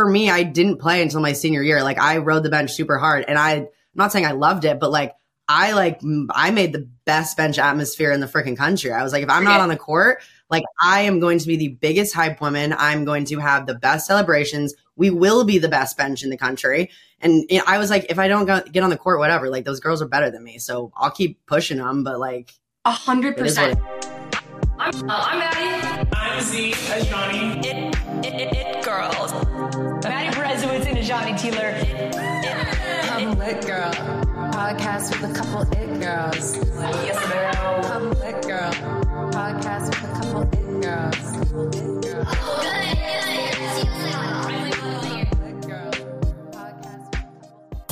for me, I didn't play until my senior year. Like I rode the bench super hard and I, I'm not saying I loved it, but like I like, I made the best bench atmosphere in the freaking country. I was like, if I'm not on the court, like I am going to be the biggest hype woman. I'm going to have the best celebrations. We will be the best bench in the country. And you know, I was like, if I don't go, get on the court, whatever, like those girls are better than me. So I'll keep pushing them, but like a hundred percent. I'm, uh, I'm Maddie. I'm Z, Azhani. It, it, it, it girls. And Tealer. I'm lit girl. Podcast with a couple it girls. Yes, ma'am. I'm lit girl. Podcast with a couple it girls. It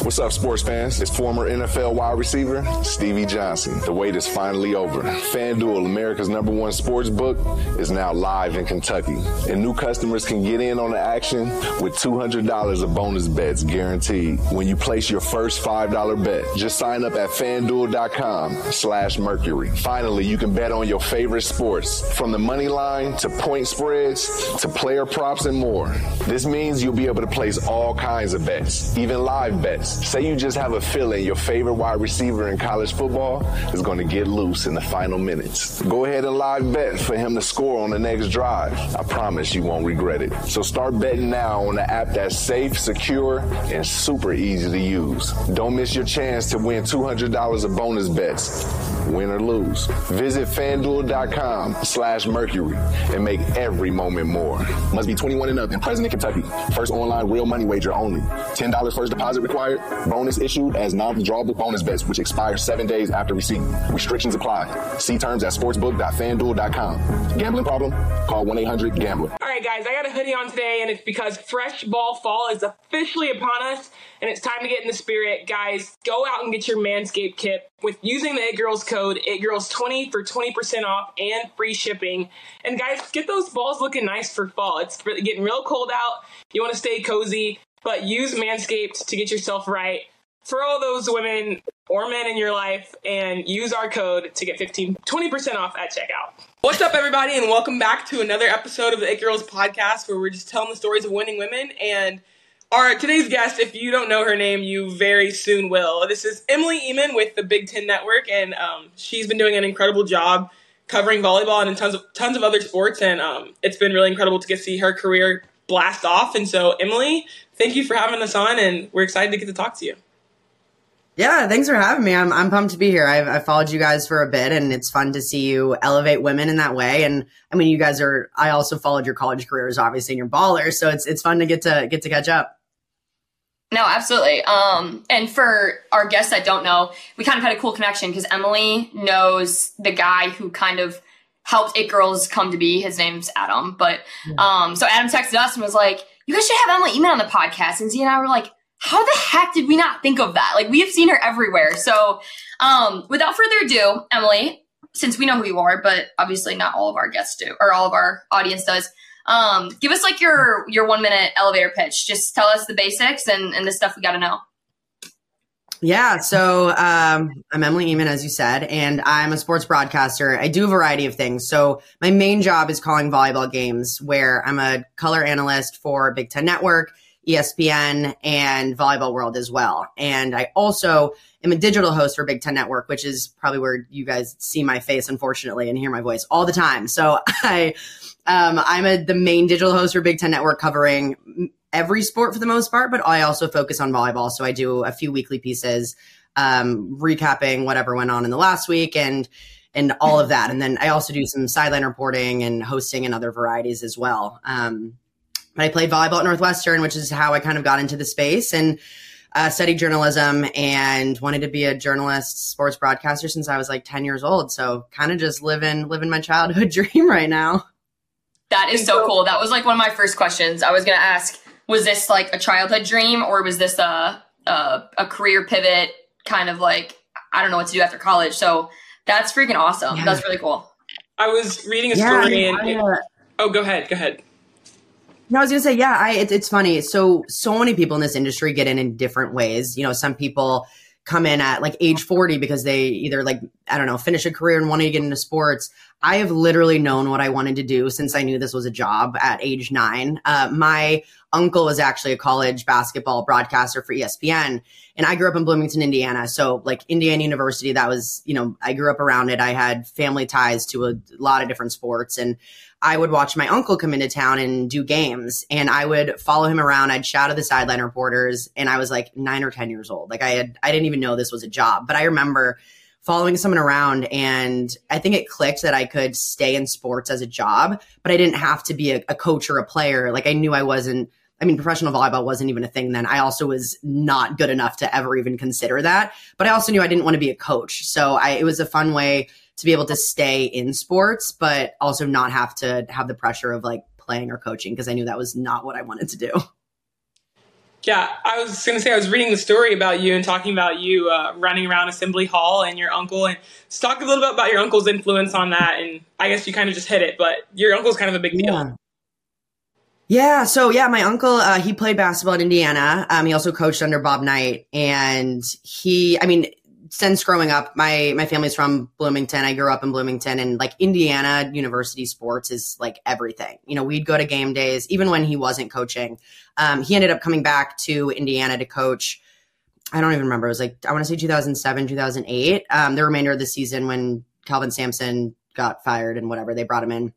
What's up, sports fans? It's former NFL wide receiver Stevie Johnson. The wait is finally over. FanDuel, America's number one sports book, is now live in Kentucky. And new customers can get in on the action with $200 of bonus bets guaranteed when you place your first $5 bet. Just sign up at fanduel.com slash mercury. Finally, you can bet on your favorite sports from the money line to point spreads to player props and more. This means you'll be able to place all kinds of bets, even live bets. Say you just have a feeling your favorite wide receiver in college football is going to get loose in the final minutes. Go ahead and live bet for him to score on the next drive. I promise you won't regret it. So start betting now on the app that's safe, secure, and super easy to use. Don't miss your chance to win $200 of bonus bets, win or lose. Visit fanduel.com slash mercury and make every moment more. Must be 21 and up and present in Kentucky. First online real money wager only. $10 first deposit required. Bonus issued as non-withdrawable bonus bets, which expire seven days after receipt. Restrictions apply. See terms at sportsbook.fanduel.com. Gambling problem? Call 1-800-GAMBLER. All right, guys, I got a hoodie on today, and it's because Fresh Ball Fall is officially upon us, and it's time to get in the spirit. Guys, go out and get your Manscaped kit with using the It Girls code ItGirls20 for 20% off and free shipping. And guys, get those balls looking nice for fall. It's getting real cold out. You want to stay cozy, but use Manscaped to get yourself right. For all those women or men in your life, and use our code to get 15, 20% off at checkout. What's up, everybody, and welcome back to another episode of the It Girls podcast, where we're just telling the stories of winning women. And our today's guest, if you don't know her name, you very soon will. This is Emily Ehman with the Big Ten Network, and um, she's been doing an incredible job covering volleyball and tons of tons of other sports. And um, it's been really incredible to get see her career blast off. And so, Emily, thank you for having us on, and we're excited to get to talk to you. Yeah, thanks for having me. I'm I'm pumped to be here. I've, I've followed you guys for a bit, and it's fun to see you elevate women in that way. And I mean, you guys are. I also followed your college careers, obviously, and your ballers, so it's it's fun to get to get to catch up. No, absolutely. Um, and for our guests that don't know, we kind of had a cool connection because Emily knows the guy who kind of helped It Girls come to be. His name's Adam. But um, so Adam texted us and was like, "You guys should have Emily Ehman on the podcast." And Z and I were like, how the heck did we not think of that? Like we have seen her everywhere. So, um, without further ado, Emily, since we know who you are, but obviously not all of our guests do, or all of our audience does, um, give us like your your one minute elevator pitch. Just tell us the basics and and the stuff we got to know. Yeah, so um, I'm Emily Ehman, as you said, and I'm a sports broadcaster. I do a variety of things. So my main job is calling volleyball games, where I'm a color analyst for Big Ten Network ESPN and Volleyball World as well. And I also am a digital host for Big Ten Network, which is probably where you guys see my face, unfortunately, and hear my voice all the time. So I, um, I'm a, the main digital host for Big Ten Network covering every sport for the most part, but I also focus on volleyball. So I do a few weekly pieces, um, recapping whatever went on in the last week and, and all of that. And then I also do some sideline reporting and hosting and other varieties as well. Um, but I played volleyball at Northwestern, which is how I kind of got into the space and uh, studied journalism and wanted to be a journalist, sports broadcaster since I was like 10 years old. So kind of just living, living my childhood dream right now. That is so cool. That was like one of my first questions. I was going to ask, was this like a childhood dream or was this a, a, a career pivot kind of like, I don't know what to do after college. So that's freaking awesome. Yeah. That's really cool. I was reading a Yeah, story, I and I, uh, oh, go ahead, go ahead. No, I was gonna say, yeah, I, it's it's funny. So so many people in this industry get in in different ways. You know, some people come in at like age 40 because they either like I don't know finish a career and want to get into sports. I have literally known what I wanted to do since I knew this was a job at age nine. Uh, my uncle was actually a college basketball broadcaster for ESPN, and I grew up in Bloomington, Indiana. So like Indiana University, that was you know I grew up around it. I had family ties to a lot of different sports and. I would watch my uncle come into town and do games and I would follow him around. I'd shout at the sideline reporters and I was like nine or 10 years old. Like I had, I didn't even know this was a job, but I remember following someone around and I think it clicked that I could stay in sports as a job, but I didn't have to be a, a coach or a player. Like I knew I wasn't, I mean, professional volleyball wasn't even a thing then. I also was not good enough to ever even consider that, but I also knew I didn't want to be a coach. So I, it was a fun way to be able to stay in sports, but also not have to have the pressure of like playing or coaching because I knew that was not what I wanted to do. Yeah, I was going to say I was reading the story about you and talking about you uh, running around Assembly Hall and your uncle, and just talk a little bit about your uncle's influence on that. And I guess you kind of just hit it, but your uncle's kind of a big deal. Yeah. Yeah. So yeah, my uncle, uh, he played basketball in Indiana. Um, he also coached under Bob Knight and he, I mean, since growing up, my my family's from Bloomington. I grew up in Bloomington, and like Indiana University sports is like everything. You know, we'd go to game days, even when he wasn't coaching. Um, he ended up coming back to Indiana to coach. I don't even remember. It was like I want to say 2007, 2008. Um, the remainder of the season when Kelvin Sampson got fired and whatever they brought him in.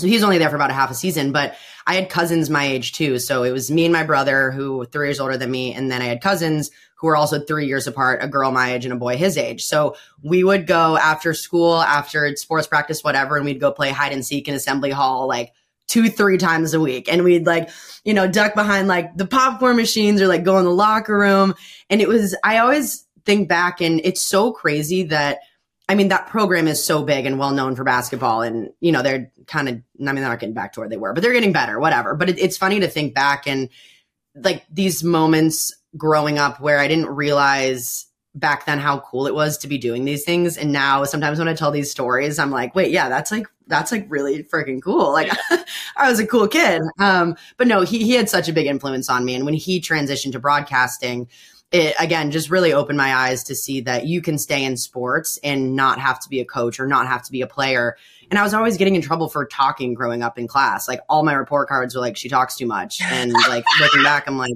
So he was only there for about a half a season, but I had cousins my age too. So it was me and my brother who were three years older than me. And then I had cousins who were also three years apart, a girl my age and a boy his age. So we would go after school, after sports practice, whatever, and we'd go play hide and seek in assembly hall like two, three times a week. And we'd like, you know, duck behind like the popcorn machines or like go in the locker room. And it was, I always think back and it's so crazy that I mean, that program is so big and well known for basketball. And, you know, they're kind of, I mean, they're not getting back to where they were, but they're getting better, whatever. But it, it's funny to think back and like these moments growing up where I didn't realize back then how cool it was to be doing these things. And now sometimes when I tell these stories, I'm like, wait, yeah, that's like, that's like really freaking cool. Like I was a cool kid. Um, but no, he, he had such a big influence on me. And when he transitioned to broadcasting, it again just really opened my eyes to see that you can stay in sports and not have to be a coach or not have to be a player. And I was always getting in trouble for talking growing up in class. Like all my report cards were like, she talks too much. And like looking back, I'm like,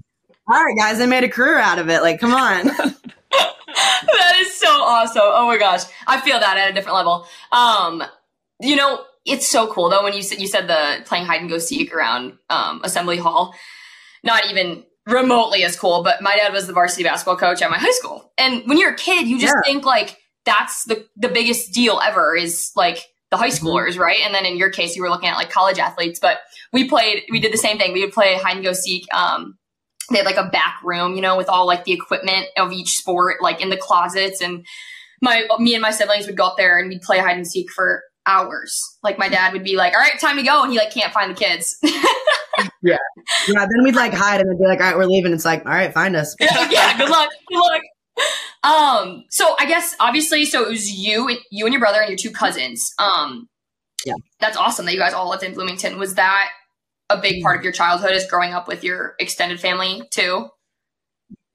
all right, guys, I made a career out of it. Like, come on. that is so awesome. Oh my gosh. I feel that at a different level. Um, you know, it's so cool though when you said you said the playing hide and go seek around um, assembly hall. Not even remotely as cool, but my dad was the varsity basketball coach at my high school. And when you're a kid, you just yeah. think like that's the the biggest deal ever is like the high mm-hmm. schoolers, right? And then in your case, you were looking at like college athletes, but we played, we did the same thing. We would play hide and go seek. Um, they had like a back room, you know, with all like the equipment of each sport, like in the closets. And my, me and my siblings would go up there and we'd play hide and seek for hours. Like my dad would be like, all right, time to go. And he like can't find the kids. yeah. Yeah. Then we'd like hide and they'd be like, all right, we're leaving. It's like, all right, find us. yeah. Good luck. Good luck. Um, so I guess obviously, so it was you, you and your brother and your two cousins. Um, yeah. That's awesome that you guys all lived in Bloomington. Was that a big part of your childhood is growing up with your extended family too?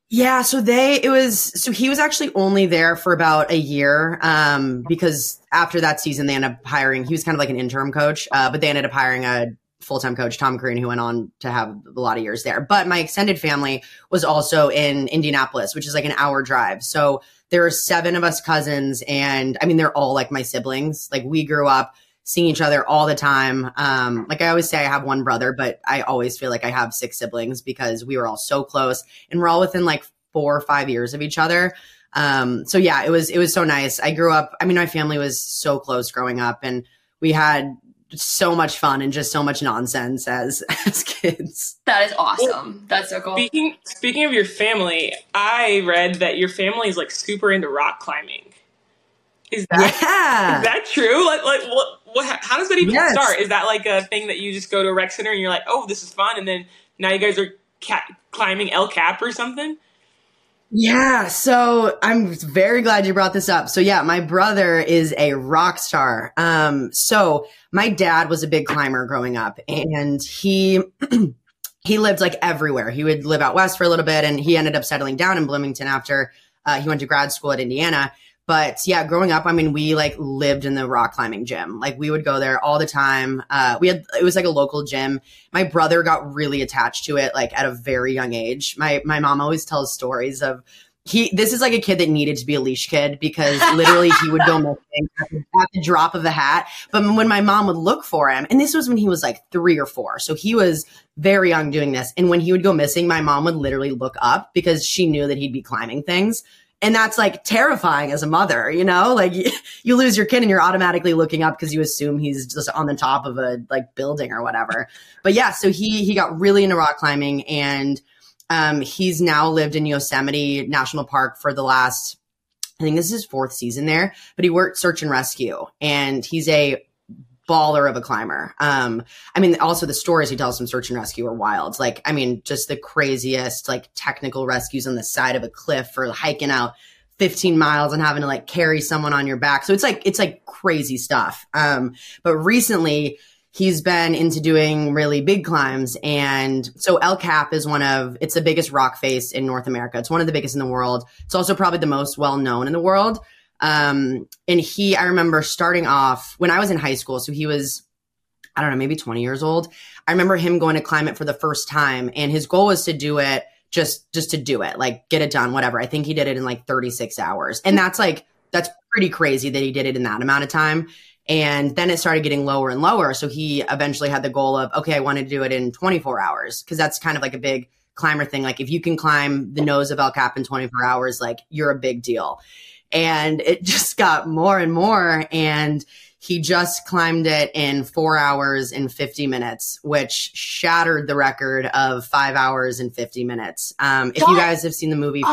Yeah, so they it was so he was actually only there for about a year um because after that season they ended up hiring he was kind of like an interim coach uh, but they ended up hiring a full-time coach Tom Crean who went on to have a lot of years there. But my extended family was also in Indianapolis, which is like an hour drive. So there are seven of us cousins and I mean they're all like my siblings. Like we grew up seeing each other all the time. Um, like I always say, I have one brother, but I always feel like I have six siblings because we were all so close and we're all within like four or five years of each other. Um, so yeah, it was it was so nice. I grew up. I mean, my family was so close growing up, and we had so much fun and just so much nonsense as as kids. That is awesome. Well, That's so cool. Speaking speaking of your family, I read that your family is like super into rock climbing. Is that yeah. is that true? Like like what what how does that even yes. start? Is that like a thing that you just go to a rec center and you're like, "Oh, this is fun." And then now you guys are climbing El Cap or something? Yeah, so I'm very glad you brought this up. So yeah, my brother is a rock star. Um, so my dad was a big climber growing up, and he he lived like everywhere. He would live out west for a little bit, and he ended up settling down in Bloomington after Uh, he went to grad school at Indiana. But yeah, growing up, I mean, we like lived in the rock climbing gym. Like we would go there all the time. Uh, we had, it was like a local gym. My brother got really attached to it, like at a very young age. My, my mom always tells stories of he, this is like a kid that needed to be a leash kid because literally he would go missing at the, at the drop of a hat. But when my mom would look for him, and this was when he was like three or four. So he was very young doing this. And when he would go missing, my mom would literally look up because she knew that he'd be climbing things. And that's like terrifying as a mother, you know, like you, lose your kid and you're automatically looking up because you assume he's just on the top of a like building or whatever. But yeah, so he, he got really into rock climbing and, um, he's now lived in Yosemite National Park for the last, I think this is his fourth season there, but he worked search and rescue and he's a baller of a climber. Um, I mean, also the stories he tells from search and rescue are wild. Like, I mean, just the craziest, like technical rescues on the side of a cliff or hiking out 15 miles and having to like carry someone on your back. So it's like, it's like crazy stuff. Um, but recently he's been into doing really big climbs. And so El Cap is one of, it's the biggest rock face in North America. It's one of the biggest in the world. It's also probably the most well known in the world. Um, and he, I remember starting off when I was in high school. So he was, I don't know, maybe 20 years old. I remember him going to climb it for the first time. And his goal was to do it just, just to do it, like get it done, whatever. I think he did it in like 36 hours. And that's like, that's pretty crazy that he did it in that amount of time. And then it started getting lower and lower. So he eventually had the goal of, okay, I want to do it in 24 hours. Cause that's kind of like a big climber thing. Like if you can climb the nose of El Cap in 24 hours, like you're a big deal and it just got more and more. And he just climbed it in four hours and 50 minutes, which shattered the record of five hours and 50 minutes. Um, if you guys have seen the movie,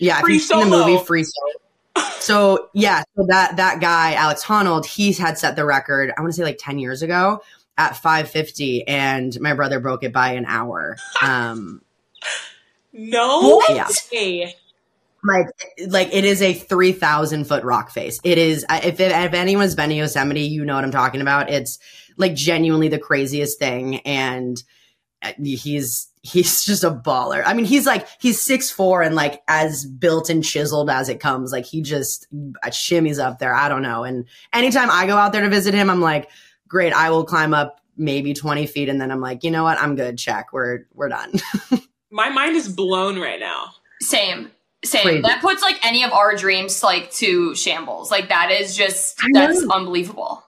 yeah, if you've seen the movie Free Solo. So yeah, so that that guy Alex Honnold, he's had set the record. I want to say like ten years ago at 550, and my brother broke it by an hour. Um, No Yeah. way. Like like it is a 3000 foot rock face. It is if, if anyone's been to yosemite you know what i'm talking about. It's like genuinely the craziest thing and uh, he's he's just a baller. I mean he's like he's six four and like as built and chiseled as it comes. Like he just uh, shimmies up there. I don't know. And anytime i go out there to visit him i'm like great i will climb up maybe 20 feet and then i'm like you know what? I'm good. Check. We're we're done. My mind is blown right now. Same. Same. Crazy. That puts like any of our dreams like to shambles. Like that is just that's unbelievable.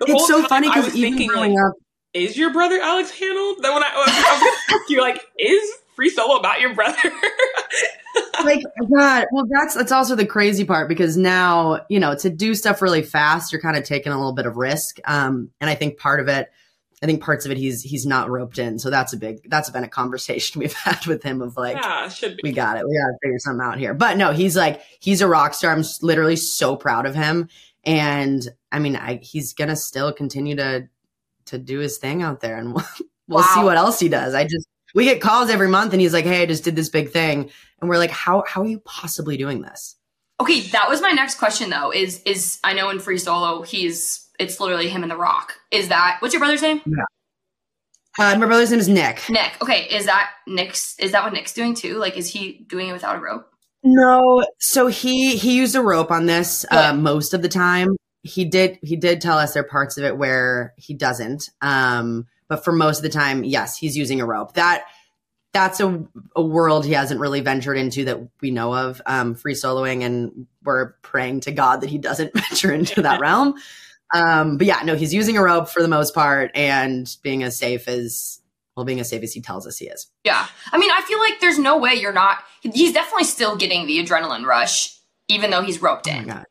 The it's so time funny I because was even thinking, growing like, up is your brother Alex Honnold? Then when I, I was, I was gonna ask you, like, is Free Solo about your brother? like God, well, that's that's also the crazy part because now you know to do stuff really fast, you're kind of taking a little bit of risk. Um, and I think part of it, I think parts of it, he's he's not roped in, so that's a big that's been a conversation we've had with him of like. yeah, be. We got it. We got to figure something out here. But no, he's like he's a rock star. I'm literally so proud of him, and I mean, I, he's gonna still continue to to do his thing out there, and we'll, we'll see what else he does. I just we get calls every month, and he's like, "Hey, I just did this big thing," and we're like, "How how are you possibly doing this?" Okay, that was my next question though. Is is I know in free solo he's it's literally him and the rock. Is that what's your brother's name? Uh, my brother's name is Nick. Nick. Okay, is that Nick's is that what Nick's doing too? Like is he doing it without a rope? No, so he he used a rope on this uh, most of the time. He did he did tell us there are parts of it where he doesn't. Um, but for most of the time, yes, he's using a rope. That that's a, a world he hasn't really ventured into that we know of. Um, free soloing, and we're praying to God that he doesn't venture into that realm. Um, but yeah, no, he's using a rope for the most part and being as safe as well, being as safe as he tells us he is. Yeah. I mean, I feel like there's no way you're not he's definitely still getting the adrenaline rush even though he's roped Oh my in. god.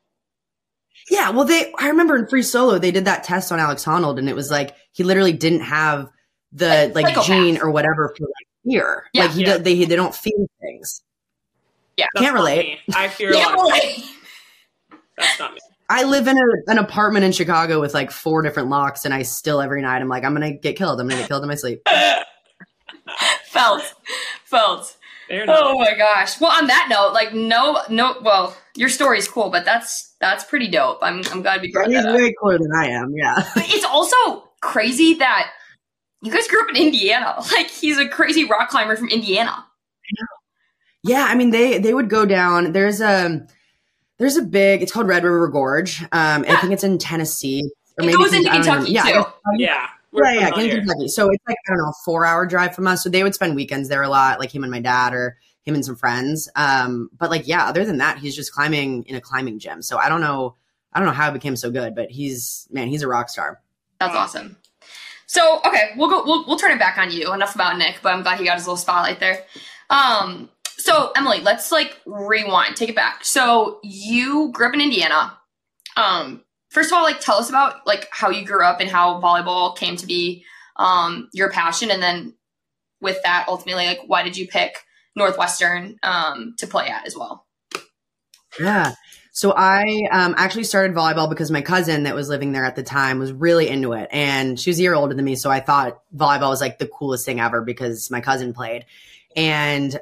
Yeah, well, they. I remember in Free Solo they did that test on Alex Honnold, and it was like he literally didn't have the like Psychopath. gene or whatever for like fear. Yeah. like he Yeah. do- they they don't feel things. Yeah. That's Can't relate. me. I fear a Yeah, lot. right. That's not me. I live in a, an apartment in Chicago with like four different locks, and I still every night I'm like I'm gonna get killed. I'm gonna get killed in my sleep. Felt. Felt. Oh my gosh. Well, on that note, like no, no. Well, your story's cool, but that's that's pretty dope. I'm I'm glad we brought He's that up. way cooler than I am. Yeah. But it's also crazy that you guys grew up in Indiana. Like he's a crazy rock climber from Indiana. Yeah, I mean they they would go down. There's a there's a big. It's called Red River Gorge. Um, I think it's in Tennessee. It goes into Kentucky, even- too. Yeah, Yeah. we're yeah, yeah, in Kentucky. So it's like I don't know, four hour drive from us. So they would spend weekends there a lot, like him and my dad, or him and some friends. Um, but like yeah, other than that, he's just climbing in a climbing gym. So I don't know, I don't know how he became so good, but he's man, he's a rock star. That's awesome. So okay, we'll go. We'll, we'll turn it back on you. Enough about Nick, but I'm glad he got his little spotlight there. Um, so Emily, let's like rewind, take it back. So you grew up in Indiana. Um, first of all, like tell us about like how you grew up and how volleyball came to be um your passion, and then with that, ultimately, like why did you pick Northwestern um to play at as well? Yeah. So I um, actually started volleyball because my cousin that was living there at the time was really into it, and she was a year older than me. So I thought volleyball was like the coolest thing ever because my cousin played, and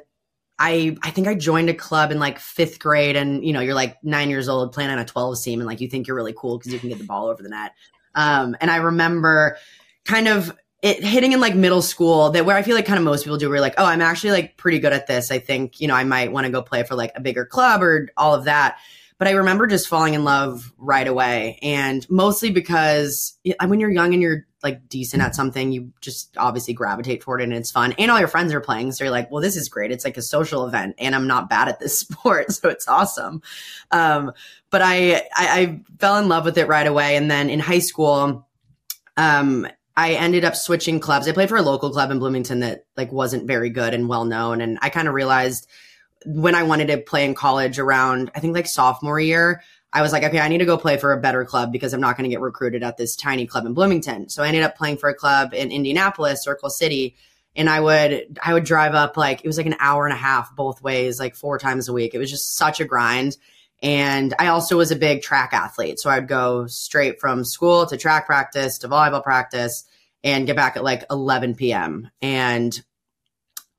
I I think I joined a club in like fifth grade, and you know you're like nine years old playing on a 12 team, and like you think you're really cool because you can get the ball over the net. Um, and I remember kind of it hitting in like middle school that where I feel like kind of most people do, where like, oh, I'm actually like pretty good at this. I think you know I might want to go play for like a bigger club or all of that. But I remember just falling in love right away, and mostly because when you're young and you're like decent at something, you just obviously gravitate toward it, and it's fun. And all your friends are playing, so you're like, "Well, this is great. It's like a social event, and I'm not bad at this sport, so it's awesome." Um, but I, I I fell in love with it right away, and then in high school, um, I ended up switching clubs. I played for a local club in Bloomington that like wasn't very good and well known, and I kind of realized when I wanted to play in college around I think like sophomore year, I was like, okay, I need to go play for a better club because I'm not going to get recruited at this tiny club in Bloomington. So I ended up playing for a club in Indianapolis, Circle City, and I would I would drive up like it was like an hour and a half both ways, like four times a week. It was just such a grind. And I also was a big track athlete. So I'd go straight from school to track practice to volleyball practice and get back at like 11 p.m. And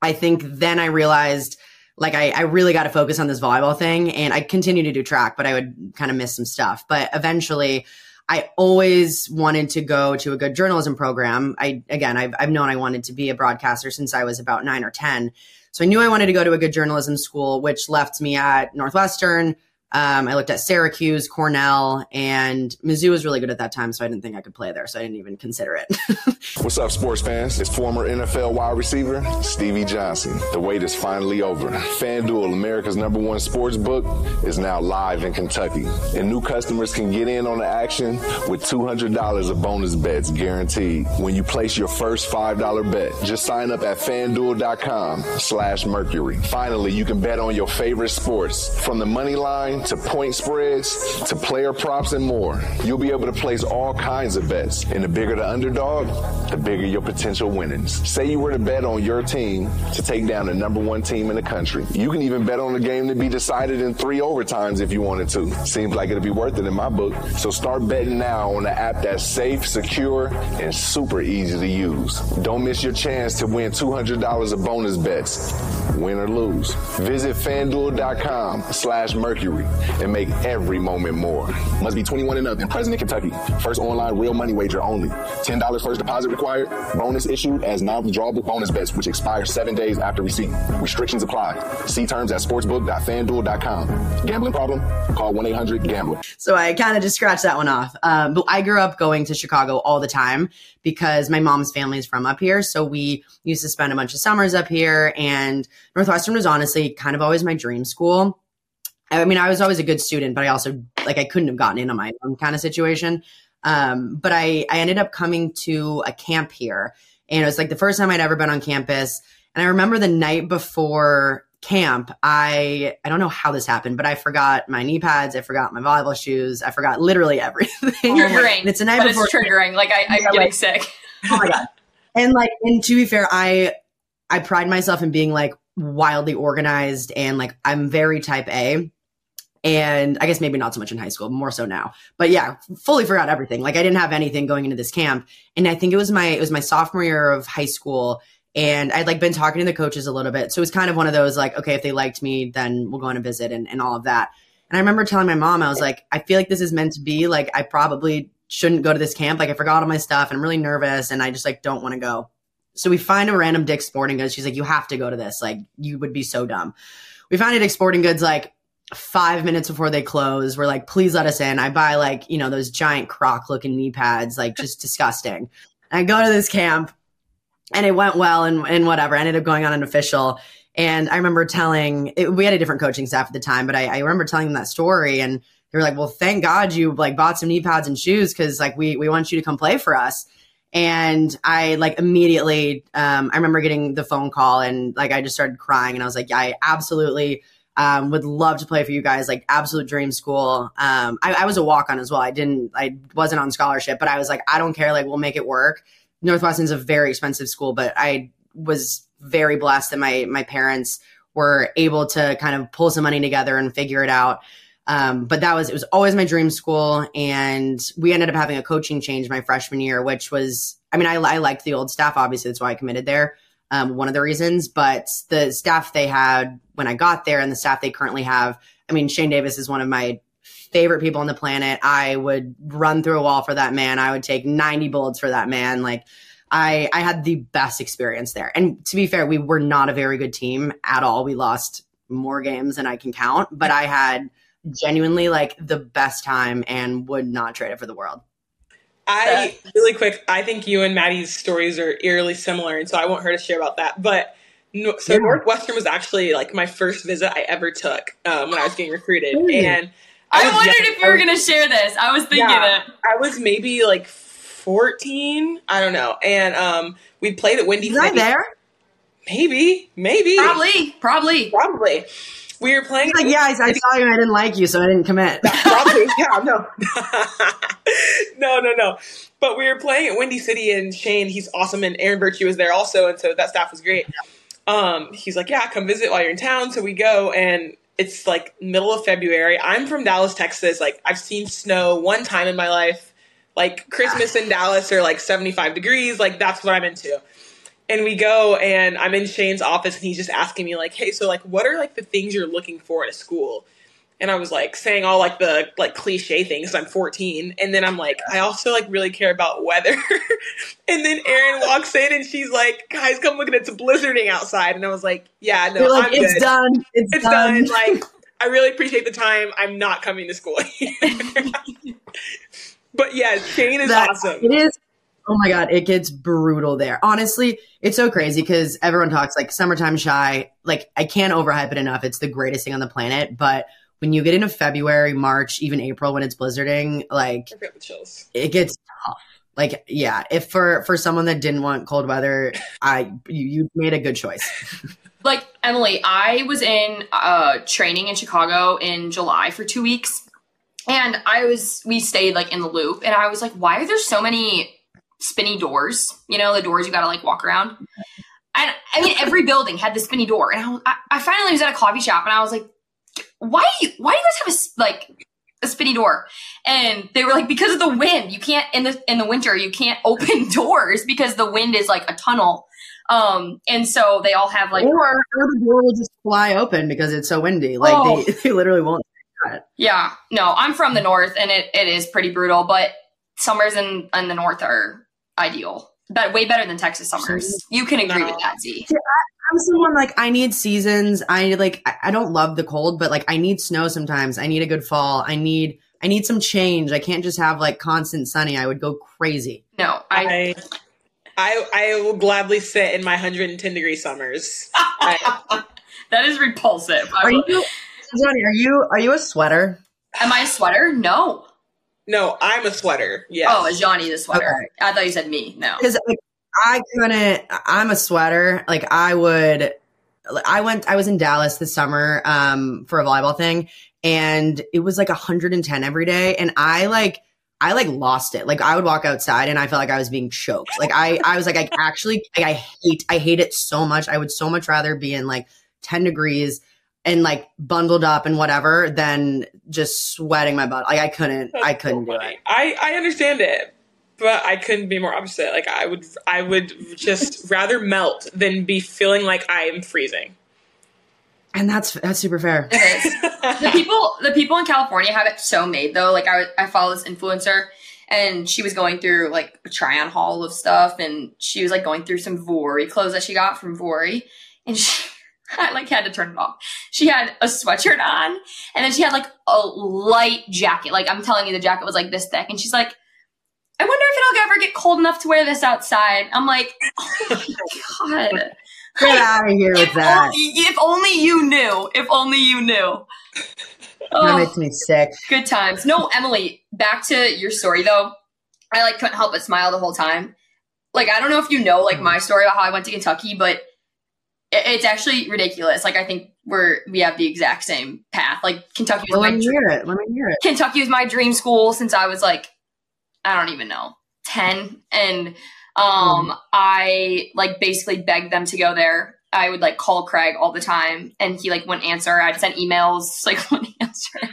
I think then I realized like I, I really got to focus on this volleyball thing and I continue to do track, but I would kind of miss some stuff. But eventually I always wanted to go to a good journalism program. I, again, I've, I've known I wanted to be a broadcaster since I was about nine or 10. So I knew I wanted to go to a good journalism school, which left me at Northwestern. Um, I looked at Syracuse, Cornell, and Mizzou was really good at that time, so I didn't think I could play there, so I didn't even consider it. What's up, sports fans? It's former NFL wide receiver Stevie Johnson. The wait is finally over. FanDuel, America's number one sports book, is now live in Kentucky. And new customers can get in on the action with $200 of bonus bets guaranteed when you place your first $5 bet. Just sign up at fanduel.com slash mercury. Finally, you can bet on your favorite sports from the money line to point spreads to player props and more. You'll be able to place all kinds of bets. And the bigger the underdog, the bigger your potential winnings. Say you were to bet on your team to take down the number one team in the country. You can even bet on a game to be decided in three overtimes if you wanted to. Seems like it'd be worth it in my book. So start betting now on the app that's safe, secure, and super easy to use. Don't miss your chance to win $200 of bonus bets, win or lose. Visit fanduel.com slash mercury and make every moment more. Must be 21 and up and present in Kentucky. First online real money wager only. $10 first deposit required. Bonus issued as non-withdrawable bonus bets which expire seven days after receipt. Restrictions apply. See terms at sportsbook.fanduel.com. Gambling problem? Call 1-800-GAMBLER. So I kind of just scratched that one off. Um, but I grew up going to Chicago all the time because my mom's family is from up here. So we used to spend a bunch of summers up here. And Northwestern was honestly kind of always my dream school. I mean, I was always a good student, but I also like I couldn't have gotten in on my own kind of situation. Um, but I I ended up coming to a camp here, and it was like the first time I'd ever been on campus. And I remember the night before camp, I I don't know how this happened, but I forgot my knee pads, I forgot my volleyball shoes, I forgot literally everything. Triggering, and it's a night but before it's triggering. Like I, I'm Yeah, getting like- sick. oh my god and like and to be fair i i pride myself in being like wildly organized and like i'm very type a and i guess maybe not so much in high school more so now but yeah fully forgot everything like i didn't have anything going into this camp and i think it was my it was my sophomore year of high school and i'd like been talking to the coaches a little bit so it was kind of one of those like okay if they liked me then we'll go on a visit and, and all of that and i remember telling my mom i was like i feel like this is meant to be like i probably shouldn't go to this camp. Like I forgot all my stuff and I'm really nervous and I just like don't want to go. So we find a random Dick's Sporting Goods. She's like, you have to go to this. Like, you would be so dumb. We find a Dick's Sporting Goods like five minutes before they close. We're like, please let us in. I buy like, you know, those giant croc looking knee pads, like just disgusting. I go to this camp and it went well and, and whatever. I ended up going on an official. And I remember telling, it, we had a different coaching staff at the time, but I, I remember telling them that story and they were like, well, thank God you like bought some knee pads and shoes. Cause like we, we want you to come play for us. And I like immediately, um, I remember getting the phone call and like I just started crying and I was like, I absolutely um, would love to play for you guys. Like absolute dream school. Um, I, I was a walk on as well. I didn't, I wasn't on scholarship, but I was like, I don't care. Like we'll make it work. Northwestern's a very expensive school, but I was very blessed that my my parents were able to kind of pull some money together and figure it out. Um, but that was it was always my dream school, and we ended up having a coaching change my freshman year, which was I mean I, I liked the old staff obviously that's why I committed there. Um, one of the reasons, but the staff they had when I got there and the staff they currently have, I mean Shane Davis is one of my favorite people on the planet. I would run through a wall for that man. I would take 90 bullets for that man. Like I I had the best experience there. And to be fair, we were not a very good team at all. We lost more games than I can count, but I had genuinely like the best time and would not trade it for the world. I really quick. I think you and Maddie's stories are eerily similar, and so I want her to share about that. But no, so Yeah. Northwestern was actually like my first visit I ever took um, when I was getting recruited, and I, was wondered young. if you were going to share this. I was thinking Yeah. it. I was maybe like fourteen. I don't know, and um, we played at Wendy's. Was I there? Maybe, maybe, Probably, probably. probably. We were playing. Like, yeah, I, I saw you and I didn't like you, so I didn't commit. Probably, yeah, no. no, no, no. But we were playing at Windy City and Shane, he's awesome, and Erin Virtue was there also, and so that staff was great. Um, he's like, Yeah, come visit while you're in town. So we go and it's like middle of February. I'm from Dallas, Texas. Like I've seen snow one time in my life. Like Christmas in Dallas are like 75 degrees. Like that's what I'm into. And we go and I'm in Shane's office and he's just asking me like, hey, so like what are like the things you're looking for at a school? And I was like saying all like the like cliche things. I'm 14, and then I'm like, I also like really care about weather. and then Erin walks in and she's like, guys, come look at it. It's blizzarding outside. And I was like, yeah, no, like, it's good. done. It's, It's done. done. Like, I really appreciate the time. I'm not coming to school. but yeah, Shane is That- awesome. It is. Oh my god, it gets brutal there. Honestly, it's so crazy because everyone talks like summertime shy. Like I can't overhype it enough. It's the greatest thing on the planet. But when you get into February, March, even April, when it's blizzarding, like I got chills. it gets tough. Like yeah, if for for someone that didn't want cold weather, I you, you made a good choice. Like Emily, I was in uh, training in Chicago in July for two weeks, and I was we stayed like in the loop, and I was like, why are there so many spinny doors? You know, the doors you got to like walk around. And I mean, every building had the spinny door, and I, I, finally was at a coffee shop, and I was like, why do you why do you guys have a like a spinny door? And they were like, because of the wind, you can't in the in the winter you can't open doors because the wind is like a tunnel. Um, and so they all have like or, or the door will just fly open because it's so windy. Like Oh. they, they literally won't. Yeah, no, I'm from the north, and it, it is pretty brutal. But summers in in the north are ideal, but way better than Texas summers. You can agree No. with that, Z. I'm someone like I need seasons. I like I, I don't love the cold, but like I need snow sometimes. I need a good fall. I need I need some change. I can't just have like constant sunny. I would go crazy. No, I. I, I I will gladly sit in my 110 degree summers. I, that is repulsive. Are you Johnny, are you are you a sweater? Am I a sweater? No. No, I'm a sweater. Yeah. Oh, is Johnny the sweater? Okay. I thought you said me. No. Because like I couldn't. I'm a sweater. Like I would. I went. I was in Dallas this summer um, for a volleyball thing, and it was like 110 every day, and I like. I like lost it. Like I would walk outside and I felt like I was being choked. Like I, I was like, I actually, like, I hate, I hate it so much. I would so much rather be in like 10 degrees and like bundled up and whatever than just sweating my butt. Like I couldn't, That's I couldn't do it. I, I understand it, but I couldn't be more opposite. Like I would I would just rather melt than be feeling like I'm freezing. And that's, that's super fair. It is. the people the people in California have it so made though. Like I I follow this influencer and she was going through like a try on haul of stuff and she was like going through some Vuori clothes that she got from Vuori and she I like had to turn it off. She had a sweatshirt on and then she had like a light jacket. Like I'm telling you the jacket was like this thick and she's like I wonder if it'll ever get cold enough to wear this outside. I'm like, oh my god. Get out of here with If that. only, if only you knew. If only you knew. That Oh, makes me sick. good times. No, Emily, back to your story though. I like couldn't help but smile the whole time. Like I don't know if you know like hmm. my story about how I went to Kentucky, but it's actually ridiculous. Like I think we're we have the exact same path. Like Kentucky was Well, let my me dr- hear it. Let me hear it. Kentucky was my dream school since I was like, I don't even know, 10. And um, I like basically begged them to go there. I would like call Craig all the time and he like wouldn't answer. I'd send emails, like wouldn't answer.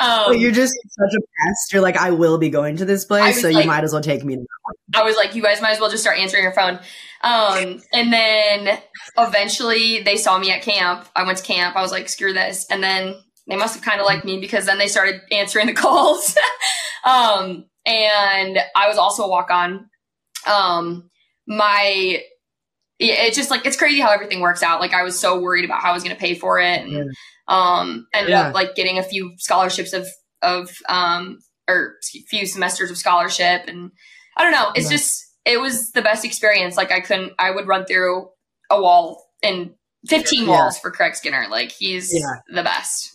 Um, But you're just such a pest. You're like, I will be going to this place, so like- you might as well take me. I was like, you guys might as well just start answering your phone. Um, and then eventually they saw me at camp. I went to camp. I was like, screw this. And then they must have kind of liked me because then they started answering the calls. um, and I was also a walk on. Um, my, it's just like, it's crazy how everything works out. Like I was so worried about how I was going to pay for it. And, um, ended Yeah. up like getting a few scholarships of, of, um, or a few semesters of scholarship and I don't know. It's Yeah. just it was the best experience. Like I couldn't I would run through a wall in 15 Yeah. walls for Craig Skinner. Like he's Yeah. the best.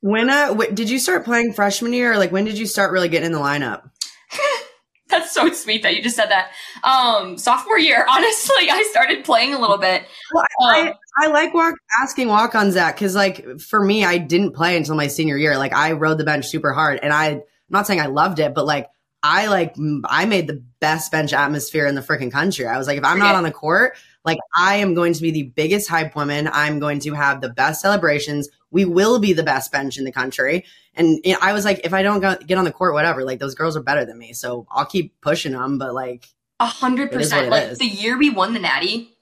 When uh, wh- did you start playing freshman year? Like, when did you start really getting in the lineup? That's so sweet that you just said that. Um sophomore year, honestly, I started playing a little bit. Well, Um, I, I like walk asking walk ons that because like for me, I didn't play until my senior year. Like I rode the bench super hard, and I, I'm not saying I loved it, but like I like I made the best bench atmosphere in the freaking country. I was like, if I'm not on the court, like I am going to be the biggest hype woman. I'm going to have the best celebrations. We will be the best bench in the country. And you know, I was like, if I don't go, get on the court, whatever. Like those girls are better than me, so I'll keep pushing them. But like, A hundred It is what percent. Like is. the year we won the Natty,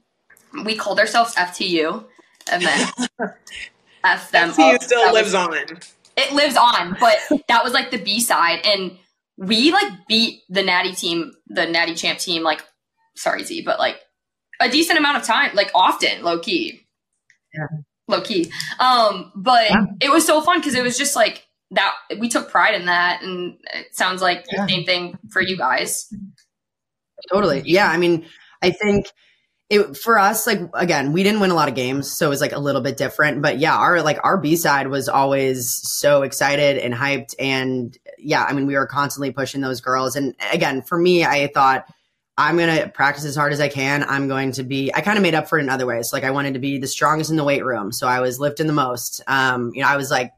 we called ourselves FTU, and then F them. FTU up. still That was- lives on. it lives on, but that was like the B side, and we like beat the Natty team, the Natty champ team, like sorry Z, but like a decent amount of time, like often, low key, Yeah. low key. Um, but Yeah. it was so fun because it was just like that. We took pride in that, and it sounds like Yeah. the same thing for you guys. Totally. Yeah. I mean, I think it for us, like again, we didn't win a lot of games, so it was like a little bit different. But yeah, our like our B side was always so excited and hyped, and yeah, I mean, we were constantly pushing those girls. And again, for me, I thought I'm gonna practice as hard as I can. I'm going to be. I kind of made up for it in other ways. Like I wanted to be the strongest in the weight room, so I was lifting the most. Um, you know, I was like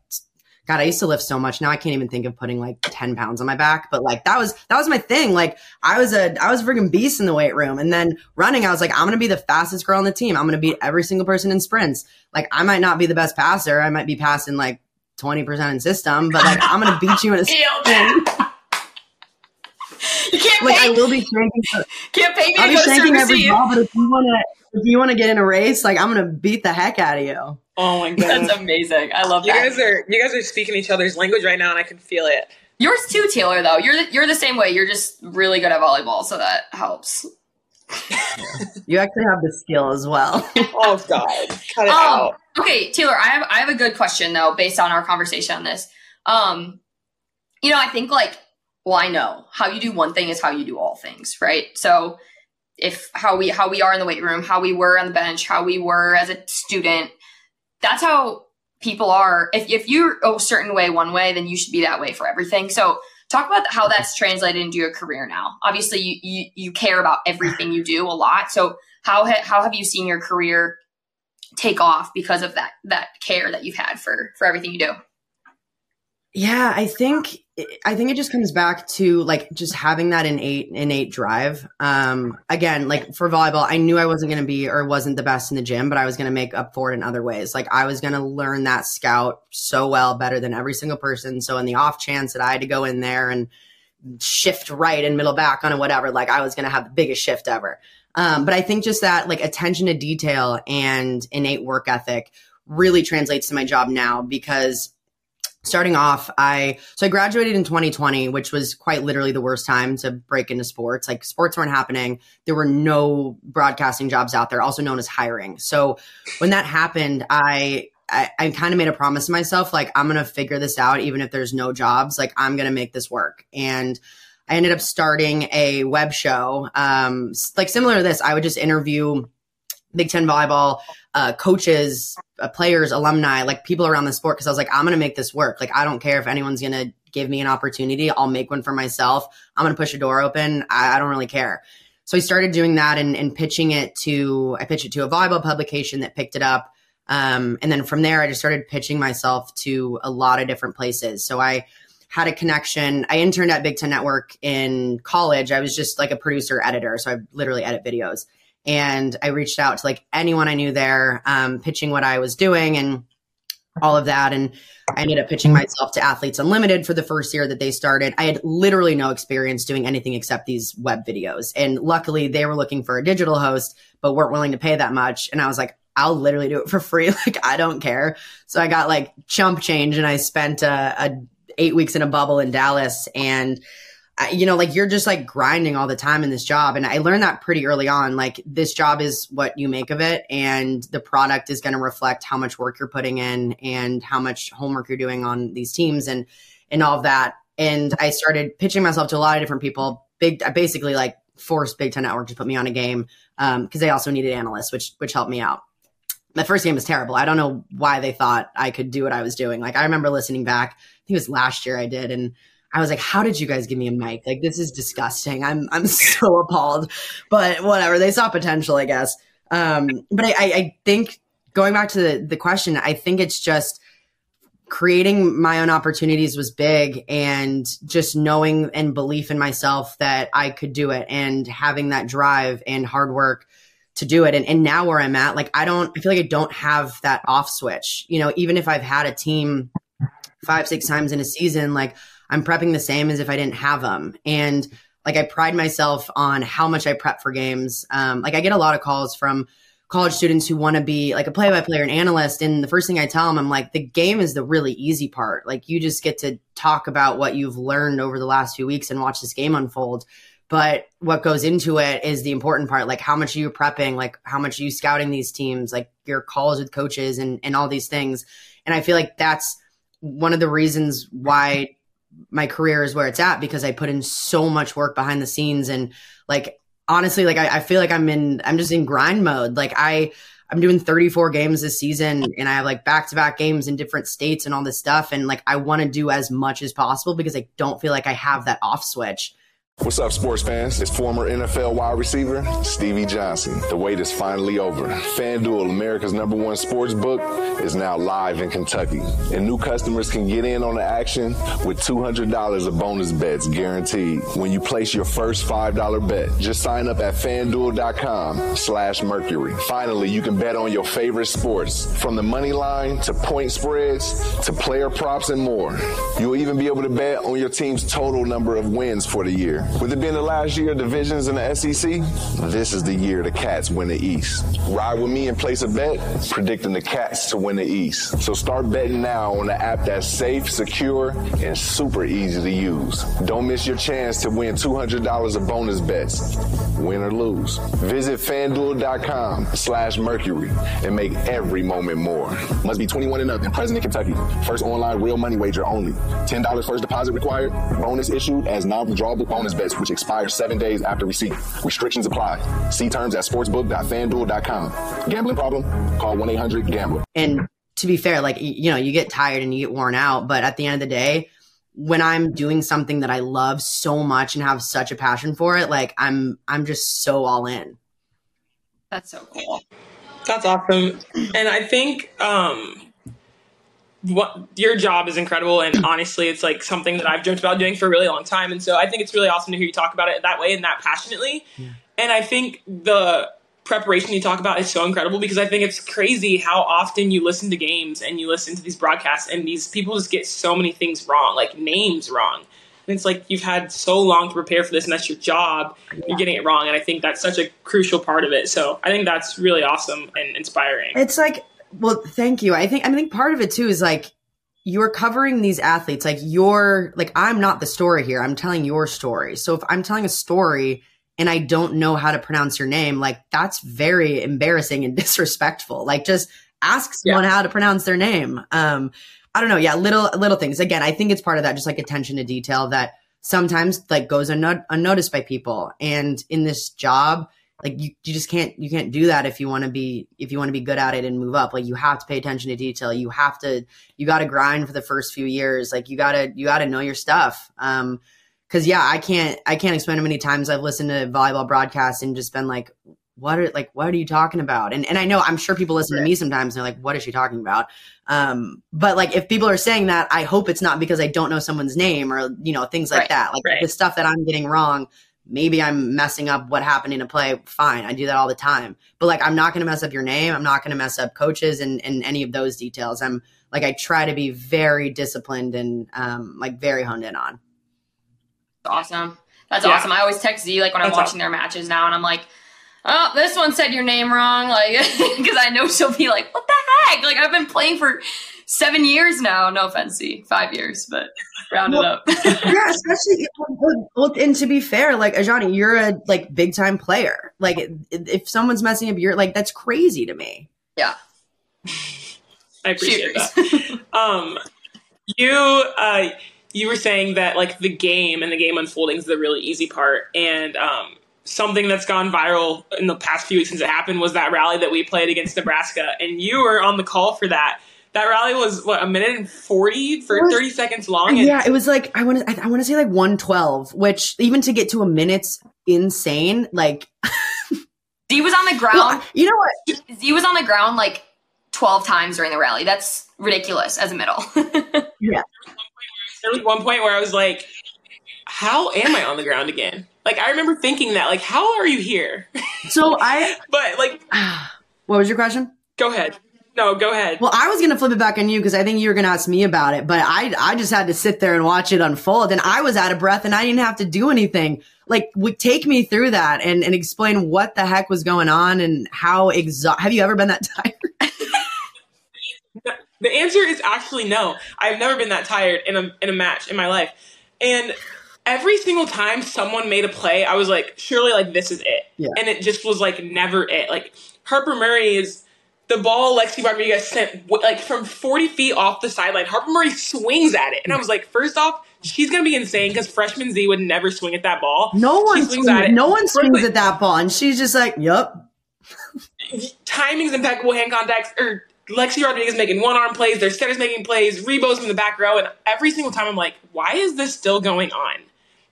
God, I used to lift so much. Now I can't even think of putting like 10 pounds on my back. But like that was that was my thing. Like I was a I was a freaking beast in the weight room. And then running, I was like, I'm gonna be the fastest girl on the team. I'm gonna beat every single person in sprints. Like I might not be the best passer. I might be passing like 20% in system, but like I'm gonna beat you in a sprint. You can't Like I will be shanking can't pay me I'll to be go shanking every ball, but if you wanna if you wanna get in a race, like I'm gonna beat the heck out of you. Oh my god, That's amazing. I love You that. guys are you guys are speaking each other's language right now, and I can feel it. Yours too, Taylor. Though you're the, you're the same way. You're just really good at volleyball, so that helps. You actually have the skill as well. Oh god, cut it Um, out. okay, Taylor, I have I have a good question though, based on our conversation on this. Um, you know, I think like, well, I know how you do one thing is how you do all things, right? So, if how we how we are in the weight room, how we were on the bench, how we were as a student, that's how people are. If if you're a certain way one way, then you should be that way for everything. So. Talk about how that's translated into your career now. Obviously, you, you, you care about everything you do a lot. So, how ha- how have you seen your career take off because of that that care that you've had for for everything you do. Yeah, I think I think it just comes back to like just having that innate innate drive. Um, again, like for volleyball, I knew I wasn't going to be or wasn't the best in the gym, but I was going to make up for it in other ways. Like I was going to learn that scout so well, better than every single person. So in the off chance that I had to go in there and shift right and middle back on a whatever, like I was going to have the biggest shift ever. Um, but I think just that like attention to detail and innate work ethic really translates to my job now because starting off, I so I graduated in 2020, which was quite literally the worst time to break into sports. Like sports weren't happening. There were no broadcasting jobs out there, also known as hiring. So when that happened, I I, I kind of made a promise to myself, like I'm gonna figure this out, even if there's no jobs. Like I'm gonna make this work. And I ended up starting a web show, um, like similar to this. I would just interview Big Ten volleyball uh, coaches, uh, players, alumni, like people around the sport. Because I was like, I'm going to make this work. Like I don't care if anyone's going to give me an opportunity. I'll make one for myself. I'm going to push a door open. I, I, don't really care. So I started doing that and, and, pitching it to. I pitched it to a volleyball publication that picked it up. Um, and then from there, I just started pitching myself to a lot of different places. So I had a connection. I interned at Big Ten Network in college. I was just like a producer editor. So I literally edit videos and I reached out to like anyone I knew there, um, pitching what I was doing and all of that. And I ended up pitching myself to Athletes Unlimited for the first year that they started. I had literally no experience doing anything except these web videos. And luckily, they were looking for a digital host, but weren't willing to pay that much. And I was like, I'll literally do it for free. Like, I don't care. So I got like chump change and I spent a, a eight weeks in a bubble in Dallas and you know, like you're just like grinding all the time in this job. And I learned that pretty early on. Like this job is what you make of it, and the product is going to reflect how much work you're putting in and how much homework you're doing on these teams and and all of that. And I started pitching myself to a lot of different people. Big, I basically like forced Big Ten Network to put me on a game because um, they also needed analysts, which which helped me out. My first game was terrible. I don't know why they thought I could do what I was doing. Like I remember listening back. I think it was last year I did, and I was like, how did you guys give me a mic? Like, this is disgusting. I'm, I'm so appalled, but whatever. They saw potential, I guess. Um, but I, I think going back to the, the question, I think it's just creating my own opportunities was big and just knowing and belief in myself that I could do it and having that drive and hard work to do it. And, and now where I'm at, like, I don't, I feel like I don't have that off switch, you know, even if I've had a team five, six times in a season, like, I'm prepping the same as if I didn't have them. And like I pride myself on how much I prep for games. Um, like I get a lot of calls from college students who want to be like a play by player and analyst. And the first thing I tell them, I'm like, the game is the really easy part. Like you just get to talk about what you've learned over the last few weeks and watch this game unfold. But what goes into it is the important part. Like how much are you prepping? Like how much are you scouting these teams? Like your calls with coaches and, and all these things. And I feel like that's one of the reasons why my career is where it's at because I put in so much work behind the scenes and like honestly like I, I, feel like I'm in I'm just in grind mode. Like I I'm doing 34 games this season and I have like back to back games in different states and all this stuff. And like I want to do as much as possible because I don't feel like I have that off switch. What's up, sports fans? It's former NFL wide receiver Stevie Johnson. The wait is finally over. FanDuel, America's number one sports book, is now live in Kentucky. And new customers can get in on the action with $200 of bonus bets guaranteed when you place your first $5 bet. Just sign up at fanduel.com slash mercury. Finally, you can bet on your favorite sports from the money line to point spreads to player props and more. You'll even be able to bet on your team's total number of wins for the year. With it being the last year of divisions in the SEC, this is the year the Cats win the East. Ride with me and place a bet, predicting the Cats to win the East. So start betting now on the app that's safe, secure, and super easy to use. Don't miss your chance to win $200 of bonus bets, win or lose. Visit fanduel.com slash mercury and make every moment more. Must be 21 and up and present in Kentucky. First online real money wager only. $10 first deposit required. Bonus issued as non-withdrawable bonus bets, which expire seven days after receipt. Restrictions apply. See terms at sportsbook.fanduel.com. Gambling problem? Call 1 800 GAMBLER. And to be fair, like, you know, you get tired and you get worn out, but at the end of the day, when I'm doing something that I love so much and have such a passion for it, like I'm I'm just so all in. That's so cool. That's awesome. And I think um what your job is incredible and honestly it's like something that I've dreamt about doing for a really long time and so I think it's really awesome to hear you talk about it that way and that passionately. Yeah. and I think the preparation you talk about is so incredible because I think it's crazy how often you listen to games and you listen to these broadcasts and these people just get so many things wrong like names wrong. And it's like you've had so long to prepare for this and that's your job. You're getting it wrong and I think that's such a crucial part of it. So I think that's really awesome and inspiring. It's like well, thank you. I think I think part of it too is like you're covering these athletes like you're like I'm not the story here. I'm telling your story. So if I'm telling a story and I don't know how to pronounce your name, like that's very embarrassing and disrespectful. Like just ask someone how to pronounce their name. Um, I don't know. Yeah, little little things. Again, I think it's part of that, just like attention to detail that sometimes like goes unno- unnoticed by people. And in this job, like you, you just can't you can't do that if you want to be if you want to be good at it and move up. Like you have to pay attention to detail. You have to you got to grind for the first few years. Like you gotta you gotta know your stuff. Um, because yeah, I can't I can't explain how many times I've listened to volleyball broadcasts and just been like, what are like what are you talking about? And and I know I'm sure people listen to me sometimes and they're like, what is she talking about? Um, but like if people are saying that, I hope it's not because I don't know someone's name or you know things like Right, that. Like right. the stuff that I'm getting wrong. Maybe I'm messing up what happened in a play. Fine, I do that all the time. But like, I'm not going to mess up your name. I'm not going to mess up coaches and, and any of those details. I'm like, I try to be very disciplined and um, like very honed in on. awesome. That's Yeah. awesome. I always text Z like when I'm That's watching their matches now, and I'm like, "Oh, this one said your name wrong," like because I know she'll be like, "What the heck?" Like I've been playing for seven years now. No offense, Z, five years, but round it up. yeah, especially well, well, and to be fair, like Azhani, you're a like big time player. Like if someone's messing up your like that's crazy to me. yeah, I appreciate Cheers. that. Um, you uh, you were saying that like the game and the game unfolding is the really easy part, and um, something that's gone viral in the past few weeks since it happened was that rally that we played against Nebraska, and you were on the call for that. That rally was what a minute and forty for Was- thirty seconds long. And Yeah, it was like I want to I, I want to say like 112, which even to get to a minute's insane. Like, Z was on the ground. well, you know what? Z was on the ground like twelve times during the rally. That's ridiculous as a middle. Yeah. There was one point where I was like, "How am I on the ground again?" Like I remember thinking that, like, "How are you here?" So I, but like, what was your question? go ahead. No, go ahead. Well, I was gonna flip it back on you because I think you were gonna ask me about it, but I I just had to sit there and watch it unfold, and I was out of breath, and I didn't have to do anything. Like, would take me through that and and explain what the heck was going on and how exa- Have you ever been that tired? The answer is actually no. I've never been that tired in a in a match in my life. And every single time someone made a play, I was like, surely like this is it. Yeah. And it just was like never it. Like Harper Murray is the ball Lexi Rodriguez sent like from 40 feet off the sideline. Harper Murray swings at it. And I was like, first off, she's gonna be insane because freshman Z would never swing at that ball. No one She swings, swings at it. no one swings at that ball, and she's just like, "Yup." timing's impeccable, hand contacts, or Lexi Rodriguez making one arm plays, their setters making plays, Rebo's from the back row, and every single time I'm like, why is this still going on?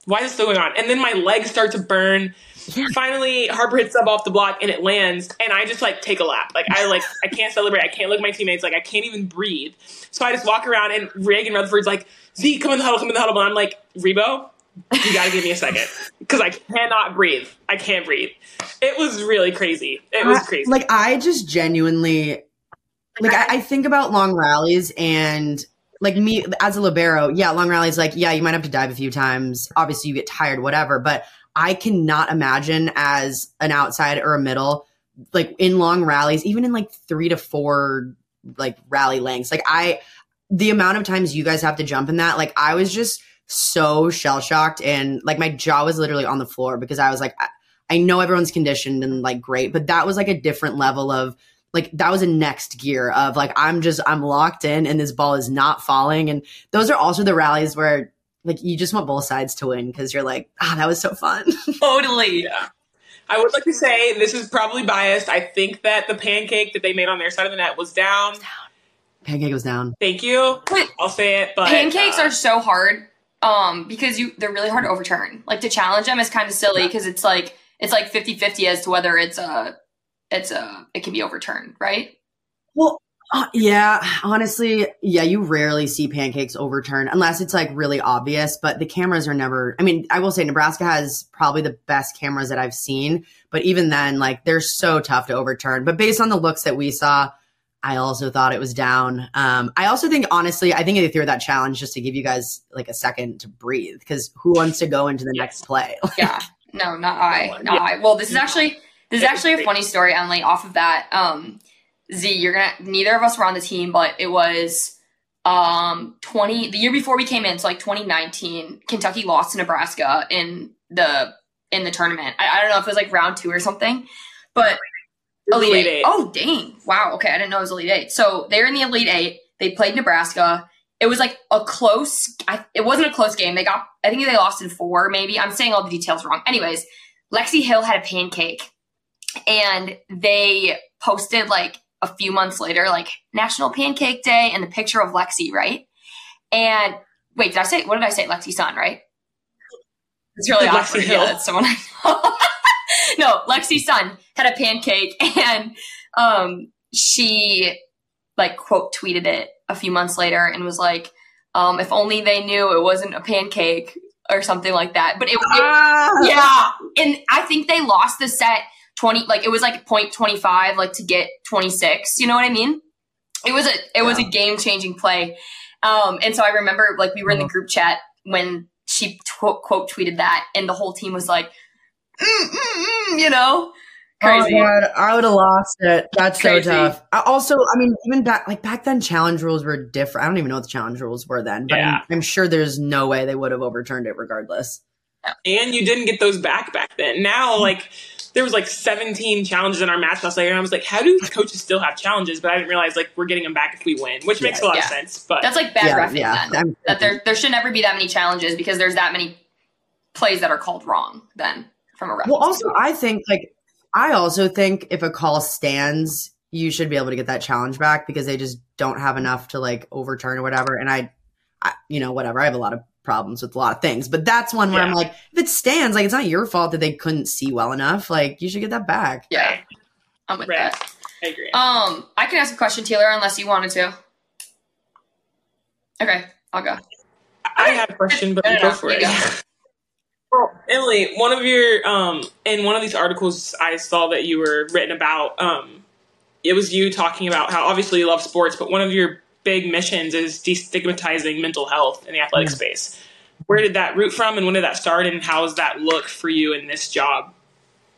Why is this still going on? And then my legs start to burn. Finally, Harper hits sub off the block and it lands, and I just like take a lap. Like I like I can't celebrate. I can't look at my teammates. Like I can't even breathe. So I just walk around, and Reagan Rutherford's like, "Z, come in the huddle, come in the huddle." And I'm like, Rebo, you gotta give me a second because I cannot breathe. I can't breathe. It was really crazy. It was I- crazy. Like I just genuinely like I, I think about long rallies and like me as a libero, yeah, long rallies like yeah, you might have to dive a few times. Obviously, you get tired, whatever. But I cannot imagine as an outside or a middle, like in long rallies, even in like three to four like rally lengths. Like I, the amount of times you guys have to jump in that, like I was just so shell shocked and like my jaw was literally on the floor because I was like, I, know everyone's conditioned and like great, but that was like a different level of like that was a next gear of like I'm just I'm locked in and this ball is not falling and those are also the rallies where like you just want both sides to win because you're like ah that was so fun. totally. Yeah. I would like to say this is probably biased. I think that the pancake that they made on their side of the net was down. Pancake was down. Thank you. Wait. I'll say it, but Pancakes uh, are so hard um because you they're really hard to overturn. Like to challenge them is kind of silly because it's like it's like 50-50 as to whether it's a it's a it can be overturned, right? Well, uh, yeah, honestly, yeah, you rarely see pancakes overturned unless it's like really obvious, but the cameras are never I mean, I will say Nebraska has probably the best cameras that I've seen, but even then like they're so tough to overturn. But based on the looks that we saw, I also thought it was down. Um, I also think, honestly, I think they threw that challenge just to give you guys like a second to breathe because who wants to go into the next play? Yeah. No, not I. Not I. Well, this is actually this is actually a funny story, Emily. Off of that, um, Z, you're gonna. Neither of us were on the team, but it was um 20 the year before we came in, so like 2019, Kentucky lost to Nebraska in the in the tournament. I, I don't know if it was like round two or something, but Elite, Elite eight. Eight. Oh dang! Wow. Okay, I didn't know it was Elite Eight. So they're in the Elite Eight. They played Nebraska. It was like a close. I, it wasn't a close game. They got. I think they lost in four. Maybe I'm saying all the details wrong. Anyways, Lexi Hill had a pancake, and they posted like a few months later, like National Pancake Day, and the picture of Lexi, right? And wait, did I say what did I say? Lexi Sun, right? It's really Lexi awkward. Hill. Yeah, that's someone I know. no, Lexi Sun had a pancake and um she like quote tweeted it a few months later and was like, um, if only they knew it wasn't a pancake or something like that. But it, it Ah! yeah. And I think they lost the set 20 like it was like point 25 like to get 26, you know what I mean? It was a it was a game-changing play. Um and so I remember like we were in the group chat when she tw- quote tweeted that and the whole team was like mm, mm, mm, you know crazy Oh God, I would have lost it. That's Crazy. so tough. I- Also, I mean, even back like back then, challenge rules were different. I don't even know what the challenge rules were then, but Yeah. I'm, I'm sure there's no way they would have overturned it regardless. and you didn't get those back back then. Now, like there was like 17 challenges in our match last night, and I was like, how do coaches still have challenges? But I didn't realize like we're getting them back if we win, which makes a lot Yeah. of sense. But that's like bad yeah, refereeing yeah. then I'm- that there there should never be that many challenges because there's that many plays that are called wrong then from a ref Well, also, I think like I also think if a call stands, you should be able to get that challenge back because they just don't have enough to like overturn or whatever. And I, I you know, whatever. I have a lot of problems with a lot of things, but that's one where I'm like, if it stands, like it's not your fault that they couldn't see well enough. Like you should get that back. yeah i'm with Right. that I agree. um i can ask a question Tealer unless you wanted to okay i'll go I have a question, but No, no, go for it. go. Well, Emily, one of your um in one of these articles I saw that you were written about, um, it was you talking about how obviously you love sports, but one of your big missions is destigmatizing mental health in the athletic space. Where did that root from and when did that start and how does that look for you in this job?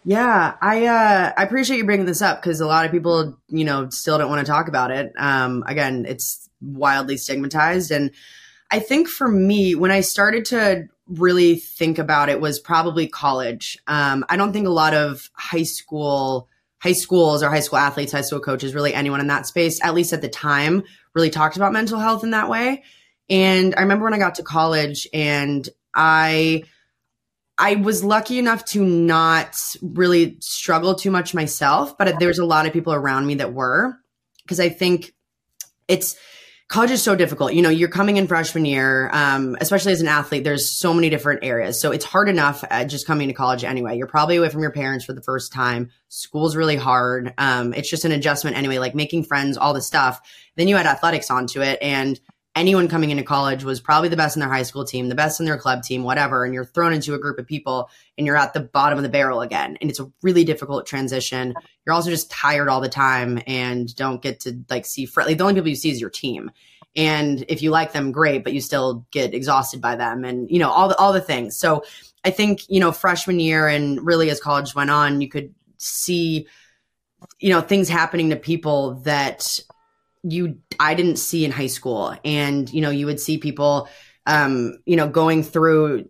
Yeah, I uh, I appreciate you bringing this up because a lot of people, you know, still don't want to talk about it. Um, again, it's wildly stigmatized, and I think for me, when I started to really think about it, was probably college. Um, I don't think a lot of high school high schools or high school athletes, high school coaches, really anyone in that space, at least at the time, really talked about mental health in that way. And I remember when I got to college and I I was lucky enough to not really struggle too much myself, but there's a lot of people around me that were because I think it's college is so difficult. You know, you're coming in freshman year, um, especially as an athlete. There's so many different areas, so it's hard enough uh, just coming to college anyway. You're probably away from your parents for the first time. School's really hard. Um, it's just an adjustment anyway, like making friends, all the stuff. Then you add athletics onto it, and anyone coming into college was probably the best in their high school team, the best in their club team, whatever. And you're thrown into a group of people and you're at the bottom of the barrel again. And it's a really difficult transition. You're also just tired all the time and don't get to like see, fr- like the only people you see is your team. And if you like them, great, but you still get exhausted by them and, you know, all the, all the things. So I think, you know, freshman year and really as college went on, you could see, you know, things happening to people that you I didn't see in high school. And, you know, you would see people um, you know, going through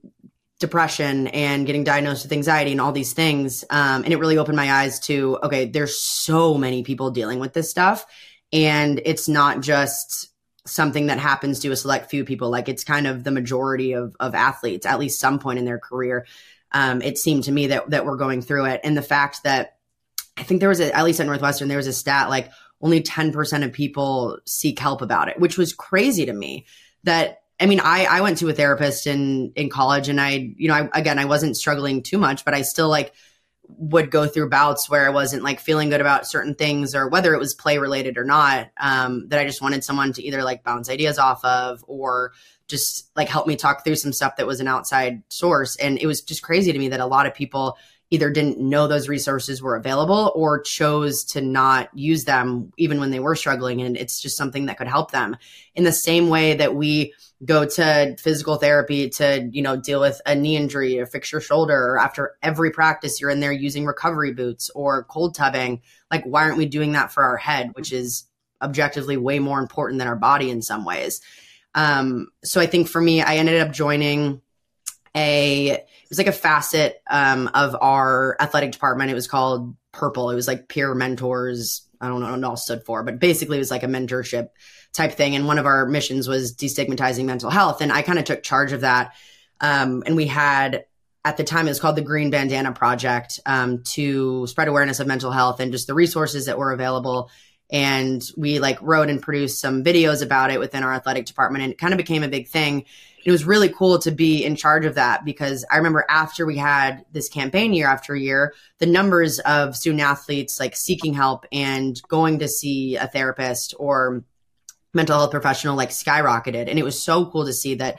depression and getting diagnosed with anxiety and all these things. Um, and it really opened my eyes to okay, there's so many people dealing with this stuff. And it's not just something that happens to a select few people. Like it's kind of the majority of of athletes, at least some point in their career. Um, it seemed to me that that we're going through it. And the fact that I think there was a, at least at Northwestern, there was a stat like only 10% of people seek help about it, which was crazy to me. That, I mean, I, I went to a therapist in, in college and I, you know, I, again, I wasn't struggling too much, but I still like would go through bouts where I wasn't like feeling good about certain things or whether it was play related or not. Um, that I just wanted someone to either like bounce ideas off of or just like help me talk through some stuff that was an outside source. And it was just crazy to me that a lot of people either didn't know those resources were available or chose to not use them even when they were struggling. And it's just something that could help them. In the same way that we go to physical therapy to you know deal with a knee injury or fix your shoulder or after every practice you're in there using recovery boots or cold tubbing. Like why aren't we doing that for our head which is objectively way more important than our body in some ways. Um, so I think for me, I ended up joining a it was like a facet um, of our athletic department. It was called Purple. It was like peer mentors. I don't know what it all stood for, but basically it was like a mentorship type thing. And one of our missions was destigmatizing mental health, and I kind of took charge of that. Um, and we had at the time it was called the Green Bandana Project um, to spread awareness of mental health and just the resources that were available. And we like wrote and produced some videos about it within our athletic department, and it kind of became a big thing. It was really cool to be in charge of that because I remember after we had this campaign year after year, the numbers of student athletes like seeking help and going to see a therapist or mental health professional like skyrocketed. And it was so cool to see that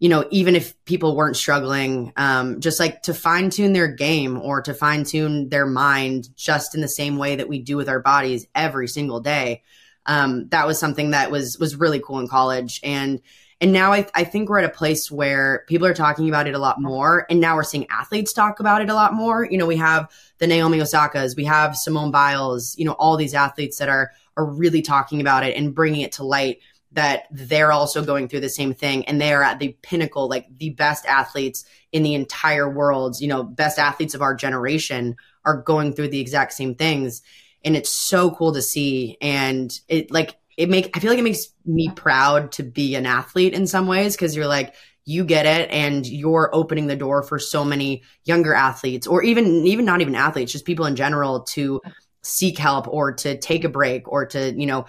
you know, even if people weren't struggling, um, just like to fine tune their game or to fine tune their mind just in the same way that we do with our bodies every single day. Um, that was something that was was really cool in college. And and now I, I think we're at a place where people are talking about it a lot more. And now we're seeing athletes talk about it a lot more. You know, we have the Naomi Osakas, we have Simone Biles, you know, all these athletes that are are really talking about it and bringing it to light that they're also going through the same thing and they are at the pinnacle like the best athletes in the entire world you know best athletes of our generation are going through the exact same things and it's so cool to see and it like it make i feel like it makes me proud to be an athlete in some ways because you're like you get it and you're opening the door for so many younger athletes or even even not even athletes just people in general to seek help or to take a break or to you know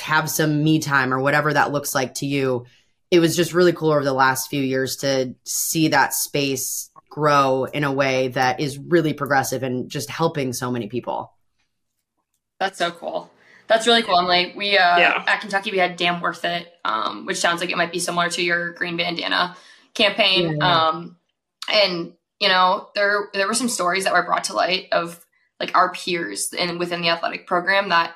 have some me time or whatever that looks like to you. It was just really cool over the last few years to see that space grow in a way that is really progressive and just helping so many people. That's so cool. That's really cool. I'm like, we uh, yeah. at Kentucky we had "Dam Worth It," um, which sounds like it might be similar to your Green Bandana campaign. Yeah. Um, and you know, there there were some stories that were brought to light of like our peers in within the athletic program that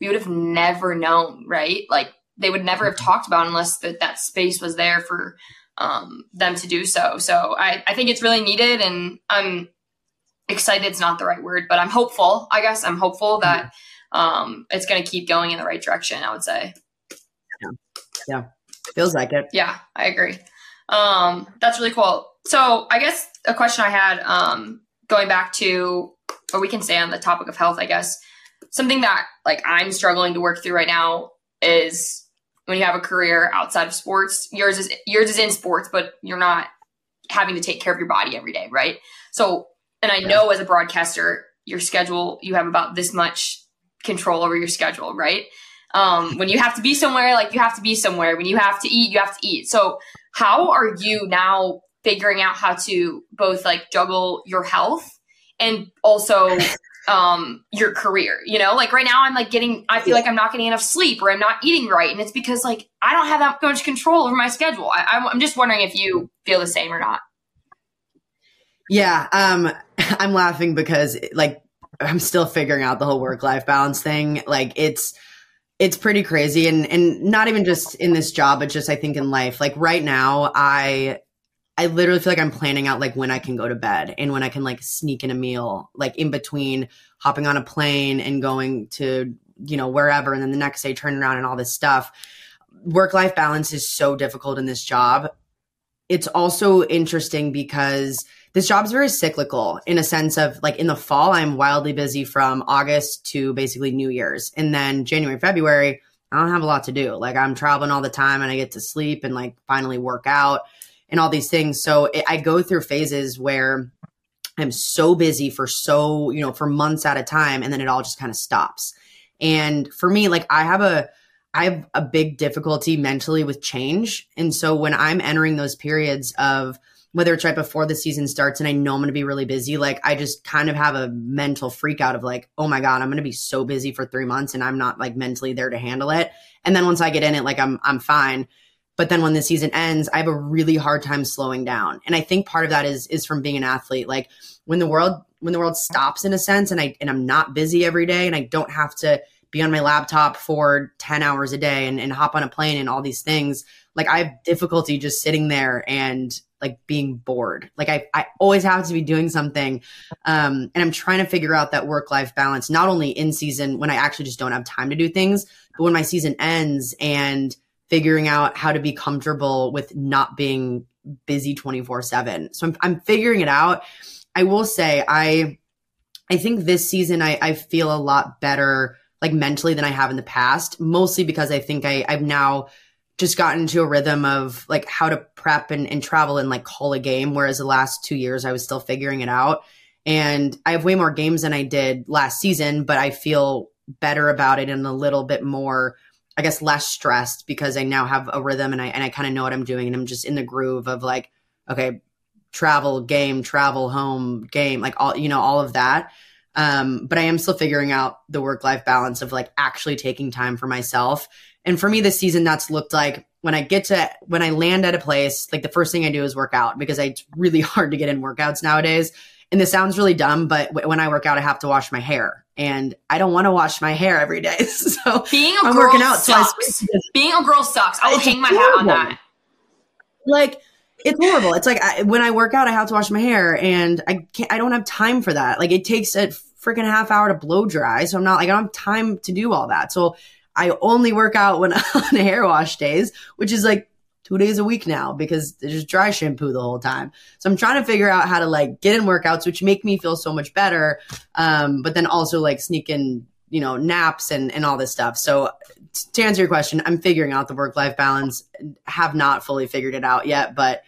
we would have never known, right? Like they would never have talked about unless that that space was there for um, them to do so. So I, I think it's really needed, and I'm excited. It's not the right word, but I'm hopeful. I guess I'm hopeful that um, it's going to keep going in the right direction. I would say. Yeah. Yeah. Feels like it. Yeah, I agree. Um, that's really cool. So I guess a question I had, um, going back to, or we can stay on the topic of health, I guess something that like I'm struggling to work through right now is when you have a career outside of sports. Yours is yours is in sports, but you're not having to take care of your body every day, right? So, and I know as a broadcaster, your schedule you have about this much control over your schedule, right? Um, when you have to be somewhere, like you have to be somewhere. When you have to eat, you have to eat. So, how are you now figuring out how to both like juggle your health and also um your career you know like right now i'm like getting i feel like i'm not getting enough sleep or i'm not eating right and it's because like i don't have that much control over my schedule I, i'm just wondering if you feel the same or not yeah um i'm laughing because like i'm still figuring out the whole work life balance thing like it's it's pretty crazy and and not even just in this job but just i think in life like right now i I literally feel like I'm planning out like when I can go to bed and when I can like sneak in a meal, like in between hopping on a plane and going to, you know, wherever. And then the next day turning around and all this stuff. Work life balance is so difficult in this job. It's also interesting because this job's very cyclical in a sense of like in the fall, I'm wildly busy from August to basically New Year's. And then January, February, I don't have a lot to do. Like I'm traveling all the time and I get to sleep and like finally work out and all these things. So it, I go through phases where I'm so busy for so, you know, for months at a time and then it all just kind of stops. And for me, like I have a I have a big difficulty mentally with change. And so when I'm entering those periods of whether it's right before the season starts and I know I'm going to be really busy, like I just kind of have a mental freak out of like, oh my God, I'm going to be so busy for three months and I'm not like mentally there to handle it. And then once I get in it, like I'm, I'm fine. But then when the season ends, I have a really hard time slowing down. And I think part of that is is from being an athlete. Like when the world when the world stops in a sense and I and I'm not busy every day and I don't have to be on my laptop for 10 hours a day and, and hop on a plane and all these things, like I have difficulty just sitting there and like being bored. Like I, I always have to be doing something. Um, and I'm trying to figure out that work life balance, not only in season when I actually just don't have time to do things, but when my season ends and figuring out how to be comfortable with not being busy 24 seven. So I'm, I'm figuring it out. I will say, I, I think this season I, I feel a lot better like mentally than I have in the past, mostly because I think I, I've now just gotten into a rhythm of like how to prep and, and travel and like call a game. Whereas the last two years I was still figuring it out. And I have way more games than I did last season, but I feel better about it and a little bit more, I guess, less stressed because I now have a rhythm and I and I kind of know what I'm doing and I'm just in the groove of like, okay, travel, game, travel, home, game, like all you know, all of that. Um, but I am still figuring out the work life balance of like actually taking time for myself. And for me this season, that's looked like when I get to when I land at a place, like the first thing I do is work out because it's really hard to get in workouts nowadays. And this sounds really dumb, but w- when I work out, I have to wash my hair, and I don't want to wash my hair every day. So Being a I'm girl working out sucks. twice. Being a girl sucks. I will hang my hat on that. like it's horrible. It's like I, when I work out, I have to wash my hair, and I can't. I don't have time for that. Like it takes a freaking half hour to blow dry, so I'm not like I don't have time to do all that. So I only work out when on hair wash days, which is like two days a week now because there's dry shampoo the whole time. So I'm trying to figure out how to like get in workouts, which make me feel so much better. Um, but then also like sneak in, you know, naps and, and all this stuff. So to answer your question, I'm figuring out the work life balance. Have not fully figured it out yet, but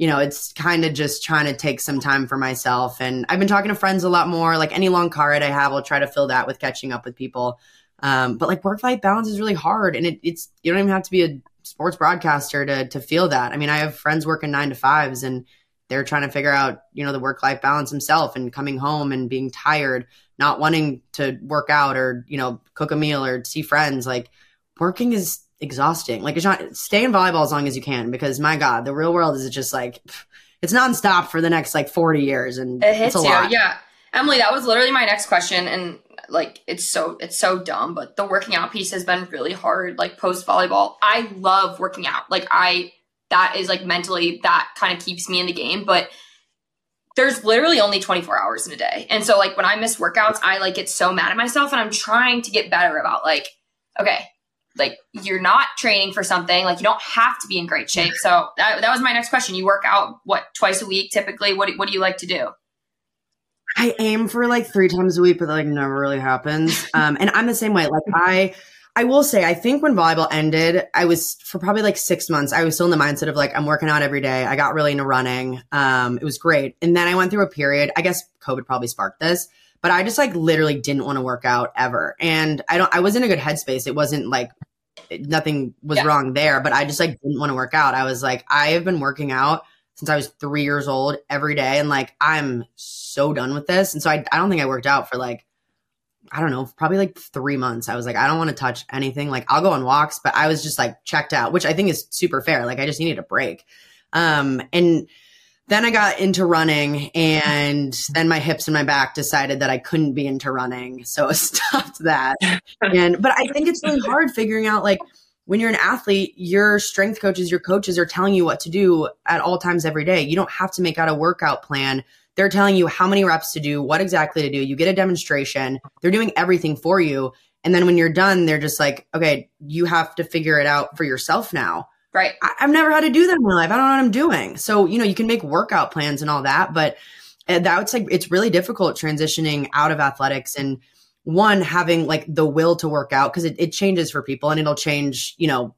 you know, it's kind of just trying to take some time for myself. And I've been talking to friends a lot more. Like any long car ride I have, I'll try to fill that with catching up with people. Um, but like work life balance is really hard, and it, it's you don't even have to be a sports broadcaster to to feel that. I mean, I have friends working nine to fives, and they're trying to figure out you know the work life balance themselves, and coming home and being tired, not wanting to work out or you know cook a meal or see friends. Like working is exhausting. Like it's not stay in volleyball as long as you can because my god, the real world is just like it's nonstop for the next like forty years, and It hits it's a you. lot. Yeah. Emily, that was literally my next question and like it's so it's so dumb, but the working out piece has been really hard like post volleyball. I love working out. Like I that is like mentally that kind of keeps me in the game, but there's literally only 24 hours in a day. And so like when I miss workouts, I like get so mad at myself and I'm trying to get better about like okay, like you're not training for something, like you don't have to be in great shape. So that, that was my next question. You work out what twice a week typically? What what do you like to do? I aim for like three times a week, but that like never really happens. Um, and I'm the same way. Like I, I will say, I think when volleyball ended, I was for probably like six months. I was still in the mindset of like I'm working out every day. I got really into running. Um, it was great, and then I went through a period. I guess COVID probably sparked this, but I just like literally didn't want to work out ever. And I don't. I was in a good headspace. It wasn't like nothing was Yeah. wrong there, but I just like didn't want to work out. I was like, I have been working out since I was three years old every day. And like, I'm so done with this. And so I, I don't think I worked out for like, I don't know, probably like three months. I was like, I don't want to touch anything. Like, I'll go on walks, but I was just like checked out, which I think is super fair. Like, I just needed a break. Um, and then I got into running, and then my hips and my back decided that I couldn't be into running. So I stopped that. and, but I think it's really hard figuring out like, when you're an athlete, your strength coaches, your coaches are telling you what to do at all times every day. You don't have to make out a workout plan. They're telling you how many reps to do, what exactly to do. You get a demonstration. They're doing everything for you. And then when you're done, they're just like, okay, you have to figure it out for yourself now. Right. I, I've never had to do that in my life. I don't know what I'm doing. So, you know, you can make workout plans and all that, but uh, that's like, it's really difficult transitioning out of athletics and one, having like the will to work out because it, it changes for people and it'll change, you know,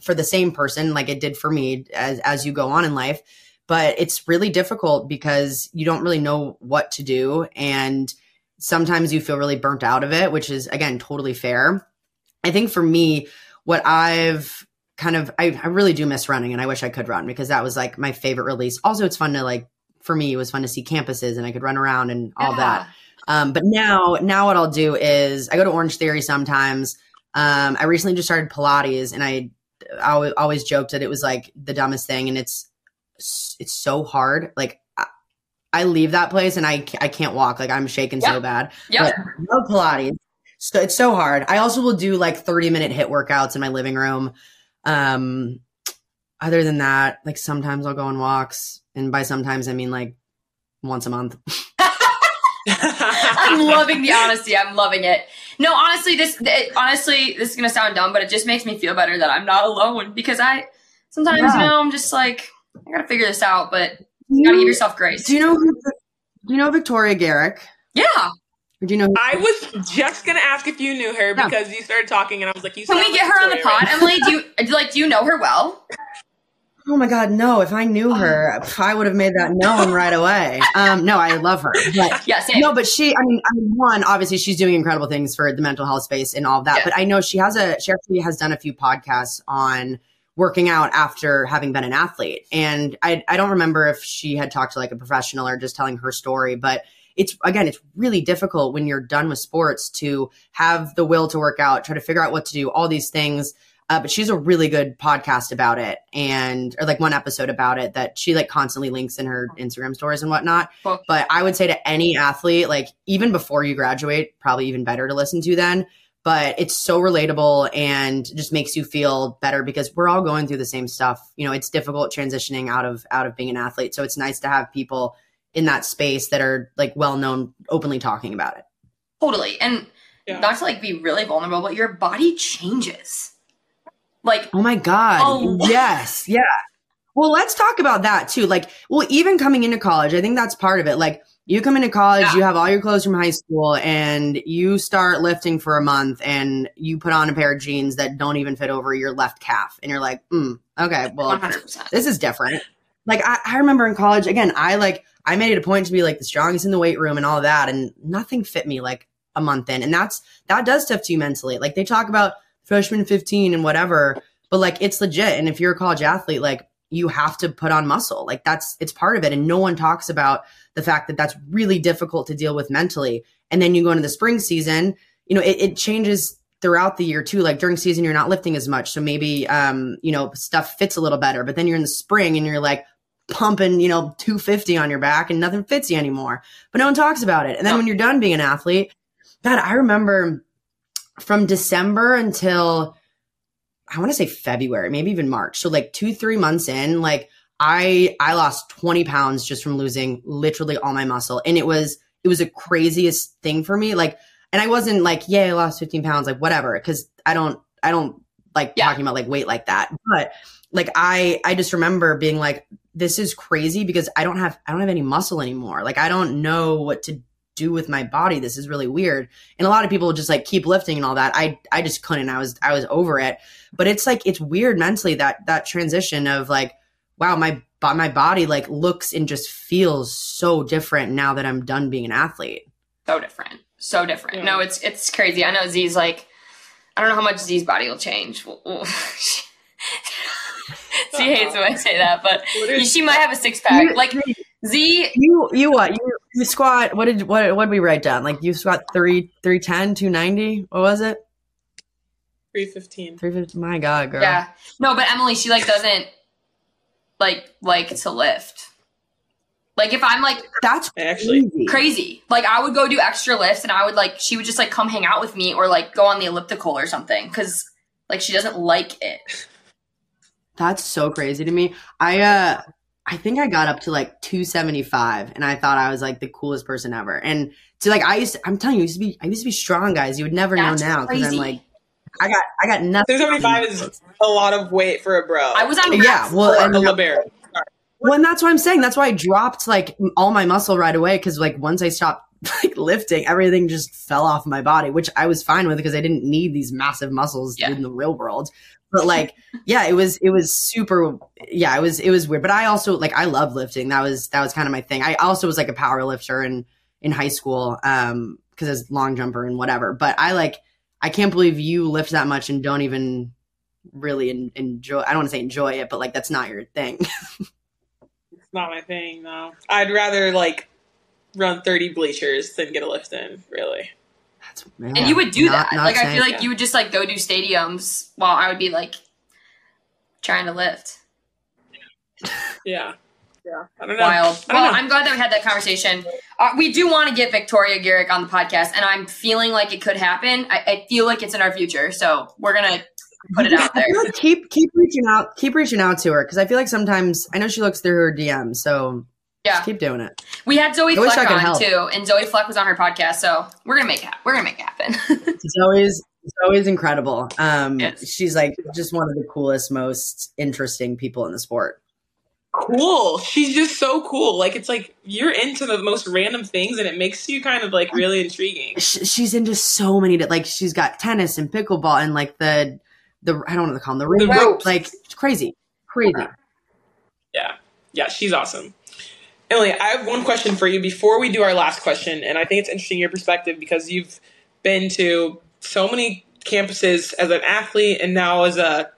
for the same person like it did for me as, as you go on in life. But it's really difficult because you don't really know what to do. And sometimes you feel really burnt out of it, which is, again, totally fair. I think for me, what I've kind of I, I really do miss running and I wish I could run because that was like my favorite release. Also, it's fun to like for me, it was fun to see campuses and I could run around and all that. Um, but now, now what I'll do is I go to Orange Theory sometimes. Um, I recently just started Pilates and I, I always, always joked that it was like the dumbest thing and it's, it's so hard. Like I, I leave that place and I, I can't walk. Like I'm shaking so bad. Yep. But love Pilates. So it's so hard. I also will do like 30 minute HIIT workouts in my living room. Um, other than that, like sometimes I'll go on walks, and by sometimes I mean like once a month. I'm loving the honesty. I'm loving it. No, honestly, this it, honestly this is gonna sound dumb, but it just makes me feel better that I'm not alone because I sometimes Yeah. you know I'm just like I gotta figure this out, but you gotta give yourself grace. Do you know? Do you know Victoria Garrick? yeah. Or do you know? Who, I was just gonna ask if you knew her Yeah. because you started talking and I was like, you Can sound we like get her on the pod, right Emily? Do you do, like do you know her well? Oh my God, no! If I knew her, I would have made that known right away. Um, no, I love her, but Yeah, same. No, but she, I mean, I mean, one, obviously she's doing incredible things for the mental health space and all of that. Yeah. But I know she has a, she actually has done a few podcasts on working out after having been an athlete. And I, I don't remember if she had talked to like a professional or just telling her story, but it's again, it's really difficult when you're done with sports to have the will to work out, try to figure out what to do, all these things. Uh, but she's a really good podcast about it and or like one episode about it that she like constantly links in her Instagram stories and whatnot. Cool. But I would say to any athlete, like even before you graduate, probably even better to listen to then. But it's so relatable and just makes you feel better because we're all going through the same stuff. You know, it's difficult transitioning out of out of being an athlete. So it's nice to have people in that space that are like well known, openly talking about it. Totally. And Yeah. not to like be really vulnerable, but your body changes. Like Oh my God. Oh. Yes. Yeah. Well, let's talk about that too. Like, well, even coming into college, I think that's part of it. Like, you come into college, Yeah. you have all your clothes from high school, and you start lifting for a month, and you put on a pair of jeans that don't even fit over your left calf. And you're like, mm, okay, well, 100%. this is different. Like I, I remember in college, again, I like I made it a point to be like the strongest in the weight room and all that, and nothing fit me like a month in. And that's that does stuff to you mentally. Like they talk about freshman 15 and whatever, but like it's legit. And if you're a college athlete, like you have to put on muscle. Like that's it's part of it. And no one talks about the fact that that's really difficult to deal with mentally. And then you go into the spring season, you know, it, it changes throughout the year too. Like during season, you're not lifting as much. So maybe, um, you know, stuff fits a little better, but then you're in the spring and you're like pumping, you know, 250 on your back and nothing fits you anymore, but no one talks about it. And then when you're done being an athlete, God, I remember from December until I want to say February, maybe even March. So like two, three months in, like I, I lost 20 pounds just from losing literally all my muscle. And it was, it was the craziest thing for me. Like, and I wasn't like, yeah, I lost 15 pounds, like whatever. Cause I don't, I don't like Yeah. talking about like weight like that. But like, I, I just remember being like, this is crazy because I don't have, I don't have any muscle anymore. Like, I don't know what to do with my body. This is really weird. And a lot of people just like keep lifting and all that. I, I just couldn't. I was, I was over it. But it's like, it's weird mentally that, that transition of like, wow, my, my body like looks and just feels so different now that I'm done being an athlete. so different. So different. Yeah. No, it's it's crazy. I know Z's like I don't know how much Z's body will change. Z hates when I say that, but What is- she might have a six pack. Like Z You you what you you squat what did what what did we write down like you squat three three ten two ninety what was it 315. three fifty my god girl Yeah. No, but Emily, she like doesn't like like to lift. Like if I'm like that's actually- crazy. crazy, like I would go do extra lifts and I would like she would just like come hang out with me or like go on the elliptical or something because like she doesn't like it. That's so crazy to me. I uh I think I got up to like 275 and I thought I was like the coolest person ever. And to like I used to, I'm telling you, I used to be I used to be strong guys. You would never That's know now because I'm like I got I got nothing. 275 is a lot of weight for a bro. I was on Yeah, well, Or and a libero. Well, and that's what I'm saying. That's why I dropped like all my muscle right away because like once I stopped like lifting, everything just fell off my body, which I was fine with because I didn't need these massive muscles Yeah. in the real world. But like, yeah, it was it was super. Yeah, it was it was weird. But I also like I love lifting. That was that was kind of my thing. I also was like a power lifter in in high school um because I was long jumper and whatever. But I like I can't believe you lift that much and don't even really en- enjoy. I don't want to say enjoy it, but like that's not your thing. It's not my thing, no. I'd rather like run 30 bleachers than get a lift in, really. That's, and you would do not- that. not like I feel like yeah. you would just like go do stadiums while I would be like trying to lift. Yeah. Yeah. I don't know. Wild. I don't Well, know. I'm glad that we had that conversation. Uh, we do want to get Victoria Garrick on the podcast, and I'm feeling like it could happen. I, I feel like it's in our future, so we're gonna put it out there. Like keep keep reaching out, keep reaching out to her because I feel like sometimes I know she looks through her DM, so Yeah, just keep doing it. we had Zoe I Fleck on help. too, and Zoe Fleck was on her podcast, so we're gonna make it. We're gonna make it happen. It's always it's always incredible. Um, Yes. she's like just one of the coolest, most interesting people in the sport. Cool. She's just so cool. Like it's like you're into the most random things, and it makes you kind of like really intriguing. Sh- she's into so many. Like she's got tennis and pickleball and like the the I don't know what to call them the, ring The ropes. Like crazy, crazy. Yeah. Yeah, she's awesome. Emily, I have one question for you before we do our last question, and I think it's interesting your perspective because you've been to so many campuses as an athlete and now as a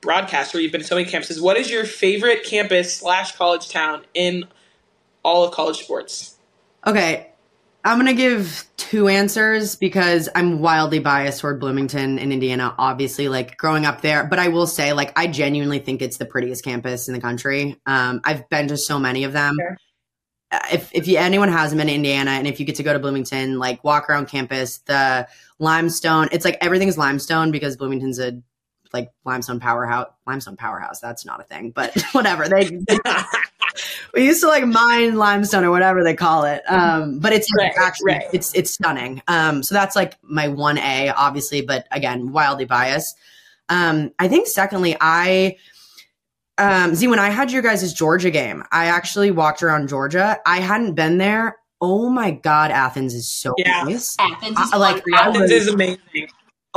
broadcaster. You've been to so many campuses. What is your favorite campus slash college town in all of college sports? Okay, I'm gonna give two answers because I'm wildly biased toward Bloomington in Indiana. Obviously, like growing up there, but I will say, like, I genuinely think it's the prettiest campus in the country. Um, I've been to so many of them. Sure. If if you, anyone hasn't been to Indiana, and if you get to go to Bloomington, like walk around campus, the limestone, it's like everything's limestone because Bloomington's a like limestone powerhouse. Limestone powerhouse. That's not a thing, but whatever. They we used to like mine limestone or whatever they call it. Um, but it's like, Right, actually right. it's it's stunning. Um, so that's like my one A, obviously, but again, wildly biased. Um, I think secondly, I um see when I had your guys' Georgia game, I actually walked around Georgia. I hadn't been there. Oh my god, Athens is so Yeah. nice. Athens is I- like, Athens is amazing.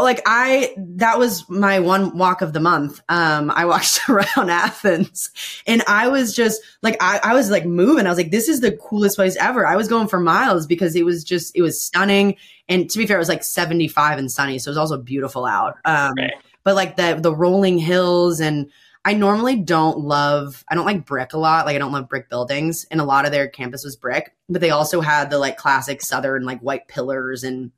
Like I that was my one walk of the month. Um I walked around Athens and I was just like I, I was like moving. I was like, this is the coolest place ever. I was going for miles because it was just it was stunning. And to be fair, it was like 75 and sunny, so it was also beautiful out. Um Right. but like the the rolling hills and I normally don't love I don't like brick a lot. Like I don't love brick buildings. And a lot of their campus was brick, but they also had the like classic southern like white pillars and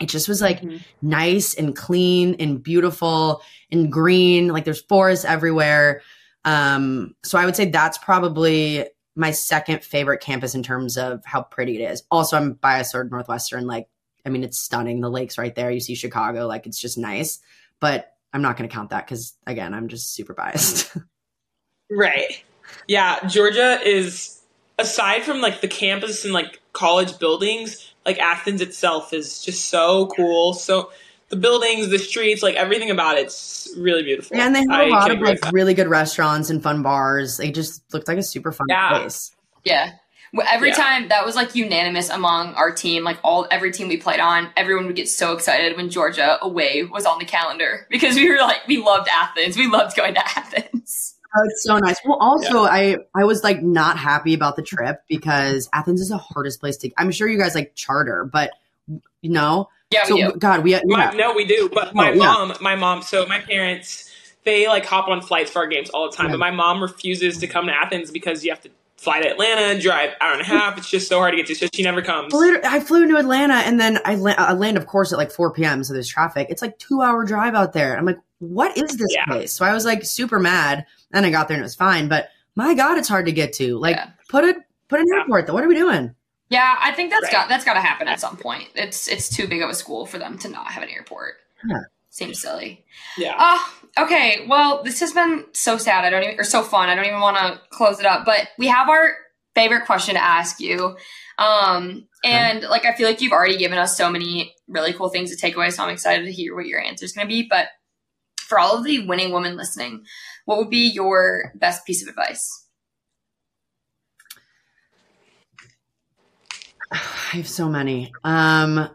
it just was like Mhm. nice and clean and beautiful and green. Like there's forests everywhere. Um, so I would say that's probably my second favorite campus in terms of how pretty it is. Also, I'm biased toward Northwestern. Like, I mean, it's stunning. The lakes right there. You see Chicago. Like, it's just nice. But I'm not going to count that because, again, I'm just super biased. Right. Yeah, Georgia is aside from like the campus and like college buildings, like Athens itself is just so cool. So the buildings, the streets, like everything about it's really beautiful. and they have I a lot of agree with like really good restaurants and fun bars. They just looked like a super fun Yeah. place. Yeah. Well, Every Yeah. time that was like unanimous among our team, like all every team we played on, everyone would get so excited when Georgia away was on the calendar because we were like we loved Athens. We loved going to Athens. Oh, it's so nice. Well, also, I I was like not happy about the trip because Athens is the hardest place to. I'm sure you guys like charter, but you know, Yeah, so we do. God, we My, no, we do. But my Oh, yeah. mom, my mom, so my parents, they like hop on flights for our games all the time. Yeah. But my mom refuses to come to Athens because you have to fly to Atlanta, drive hour and a half. It's just so hard to get to. So she never comes. Literally, I flew into Atlanta and then I, la- I land, of course, at like 4 p.m. So there's traffic. It's like two hour drive out there. I'm like, what is this Yeah. place? So I was like super mad. Then I got there and it was fine. But my God, it's hard to get to. Like, Yeah. put a put an Yeah. airport. Though. What are we doing? Yeah, I think that's Right. got that's got to happen at some point. It's it's too big of a school for them to not have an airport. Yeah. Seems silly. Yeah. Oh, okay. Well, this has been so sad. I don't even or so fun. I don't even want to close it up. But we have our favorite question to ask you. Um, and like I feel like you've already given us so many really cool things to take away. So I'm excited to hear what your answer is going to be. But for all of the winning women listening, what would be your best piece of advice? I have so many. Um,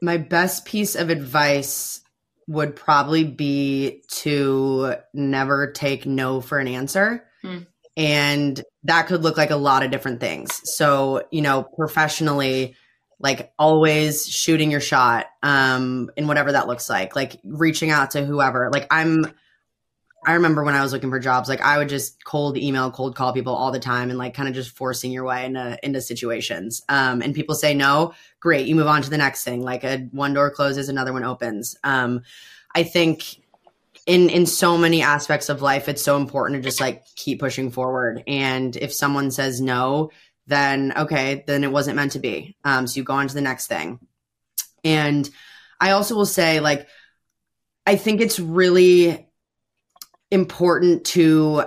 my best piece of advice would probably be to never take no for an answer. Hmm. And that could look like a lot of different things. So, you know, professionally, like always shooting your shot, um, whatever that looks like, like reaching out to whoever. Like I'm I remember when I was looking for jobs, like I would just cold email, cold call people all the time and like kind of just forcing your way into into situations. Um, and people say no, great, you move on to the next thing. Like a one door closes, another one opens. Um, I think in in so many aspects of life, it's so important to just like keep pushing forward. And if someone says no, then okay, then it wasn't meant to be. Um, so you go on to the next thing. And I also will say like I think it's really important to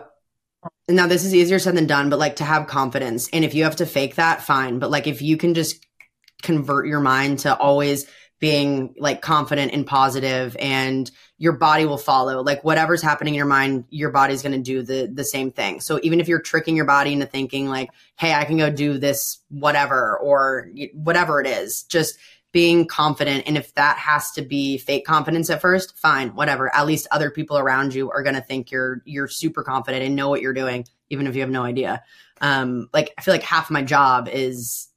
now this is easier said than done, but like to have confidence. And if you have to fake that, fine. But like if you can just convert your mind to always being like confident and positive and your body will follow. Like whatever's happening in your mind your body's going to do the the same thing. So even if you're tricking your body into thinking like hey i can go do this whatever or whatever it is just being confident. And if that has to be fake confidence at first fine whatever. At least other people around you are going to think you're you're super confident and know what you're doing even if you have no idea. Um like i feel like half my job is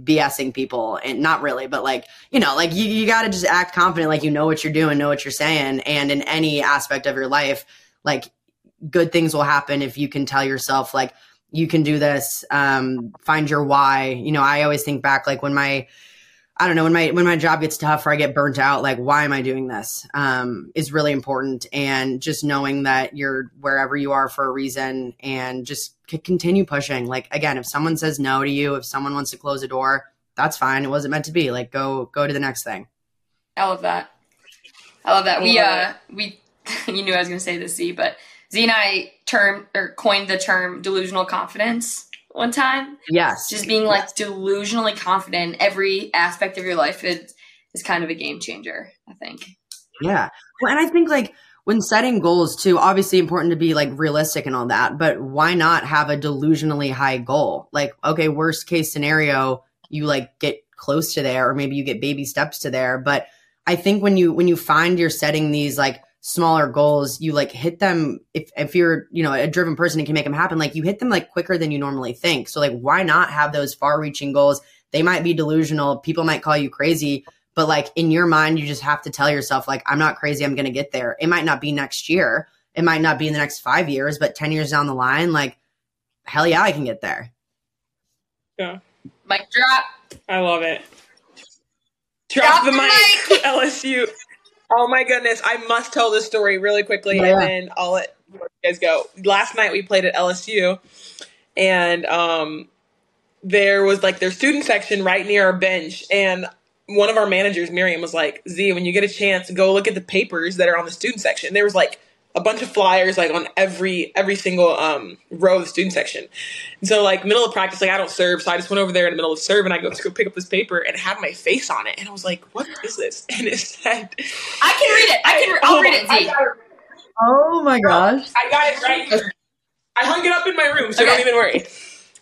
BSing people and not really, but like, you know, like you, you got to just act confident, like you know what you're doing, know what you're saying. And in any aspect of your life, like good things will happen if you can tell yourself, like, you can do this, um, find your why. You know, I always think back, like when my, I don't know when my when my job gets tough or I get burnt out, like why am I doing this? Um, is really important, and just knowing that you're wherever you are for a reason, and just c- continue pushing. Like again, if someone says no to you, if someone wants to close a door, that's fine. It wasn't meant to be. Like go go to the next thing. I love that. I love that. We uh we you knew I was gonna say this Z, but Z and I term or coined the term delusional confidence one time. Yes, Just being like delusionally confident in every aspect of your life is is kind of a game changer, I think. Yeah. Well, and I think like when setting goals too, obviously important to be like realistic and all that, but why not have a delusionally high goal? Like, okay, worst case scenario, you like get close to there, or maybe you get baby steps to there. But I think when you when you find you're setting these like smaller goals, you like hit them if if you're, you know, a driven person and can make them happen, like you hit them like quicker than you normally think. So like why not have those far reaching goals? They might be delusional, people might call you crazy, but like in your mind you just have to tell yourself like i'm not crazy i'm gonna get there it might not be next year it might not be in the next five years but 10 years down the line like hell yeah i can get there Yeah, Mic drop. I love it. Drop, Drop the, the mic, LSU. Oh my goodness, I must tell this story really quickly, Yeah. and then I'll let you guys go. Last night we played at LSU, and um, there was like their student section right near our bench, and one of our managers, Miriam, was like, "Z, when you get a chance, go look at the papers that are on the student section." There was like a bunch of flyers like on every every single um, row of the student section. And so like middle of practice, like I don't serve, so I just went over there in the middle of serve and I go to go pick up this paper and it had my face on it, and I was like, "What is this?" And it said, I can read it. I can. I'll read it. I Z. got it, oh my gosh I got it right here. I hung it up in my room, so don't even worry.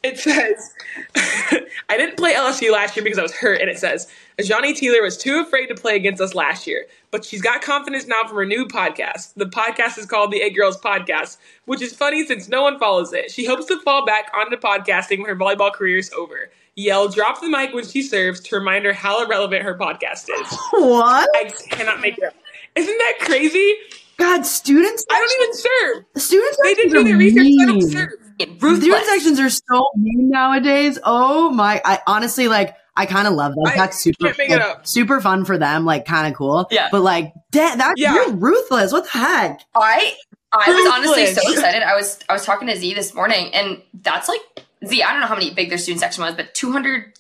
It says, I didn't play LSU last year because I was hurt, and it says, Azhani Tealer was too afraid to play against us last year, but she's got confidence now from her new podcast. The podcast is called the It Girls Podcast, which is funny since no one follows it. She hopes to fall back onto podcasting when her volleyball career is over. Yell, drop the mic when she serves to remind her how irrelevant her podcast is. what I cannot make it up. Isn't that crazy? god students I don't even serve. students They didn't do their research. I don't mean. Serve. student Ruthless. sections are so mean nowadays oh my i honestly like I kind of love that. I That's super, can't make it like, super fun for them. Like, kind of cool. Yeah. But like, da- that Yeah. you're ruthless. What the heck? I I was honestly so excited. I was I was talking to Z this morning, and that's like Z. I don't know how many big their student section was, but two hundred,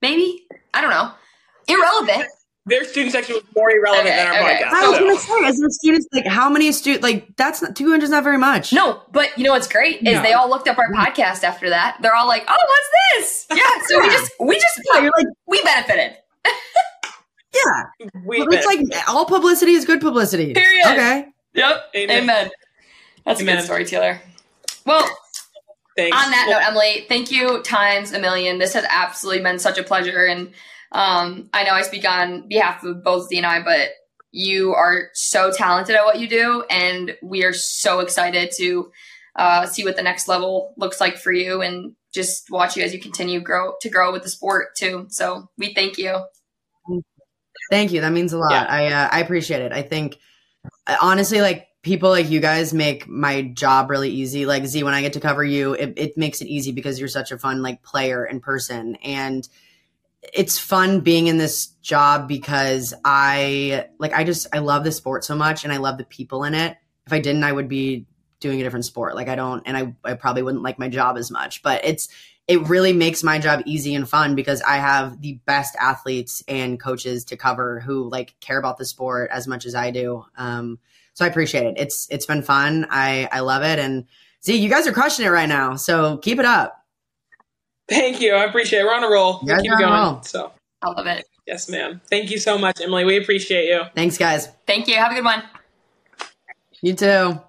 maybe. I don't know. Irrelevant. Their student section was more irrelevant Okay, than our okay. podcast. I was so- gonna say, as the students, like, how many students? Like, that's not two hundred. Is not very much. No, but you know what's great is No. they all looked up our podcast after that. They're all like, "Oh, what's this?" Yeah. So we just we just Yeah, you're like, we benefited. yeah. we Well, it's like all publicity is good publicity. Period. Okay. Yep. Amen. Amen. That's a good story, Tealer. Well, Thanks. on that Well, note, Emily, thank you times a million. This has absolutely been such a pleasure. And um, I know I speak on behalf of both Z and I, but you are so talented at what you do. And we are so excited to uh, see what the next level looks like for you and just watch you as you continue grow to grow with the sport too. So we thank you. Thank you. That means a lot. Yeah. I uh, I appreciate it. I think uh, honestly, like people like you guys make my job really easy. Like Z, when I get to cover you, it, it makes it easy because you're such a fun like player and person, and it's fun being in this job because I like I just I love the sport so much and I love the people in it. If I didn't, I would be doing a different sport. Like I don't, and I I probably wouldn't like my job as much. But it's it really makes my job easy and fun because I have the best athletes and coaches to cover who like care about the sport as much as I do. Um, so I appreciate it. It's it's been fun. I I love it, and see you guys are crushing it right now. So keep it up. Thank you. I appreciate it. We're on a roll. You guys Keep are it on a going. roll. So, I love it. yes, ma'am. Thank you so much, Emily. We appreciate you. Thanks, guys. Thank you. Have a good one. You too.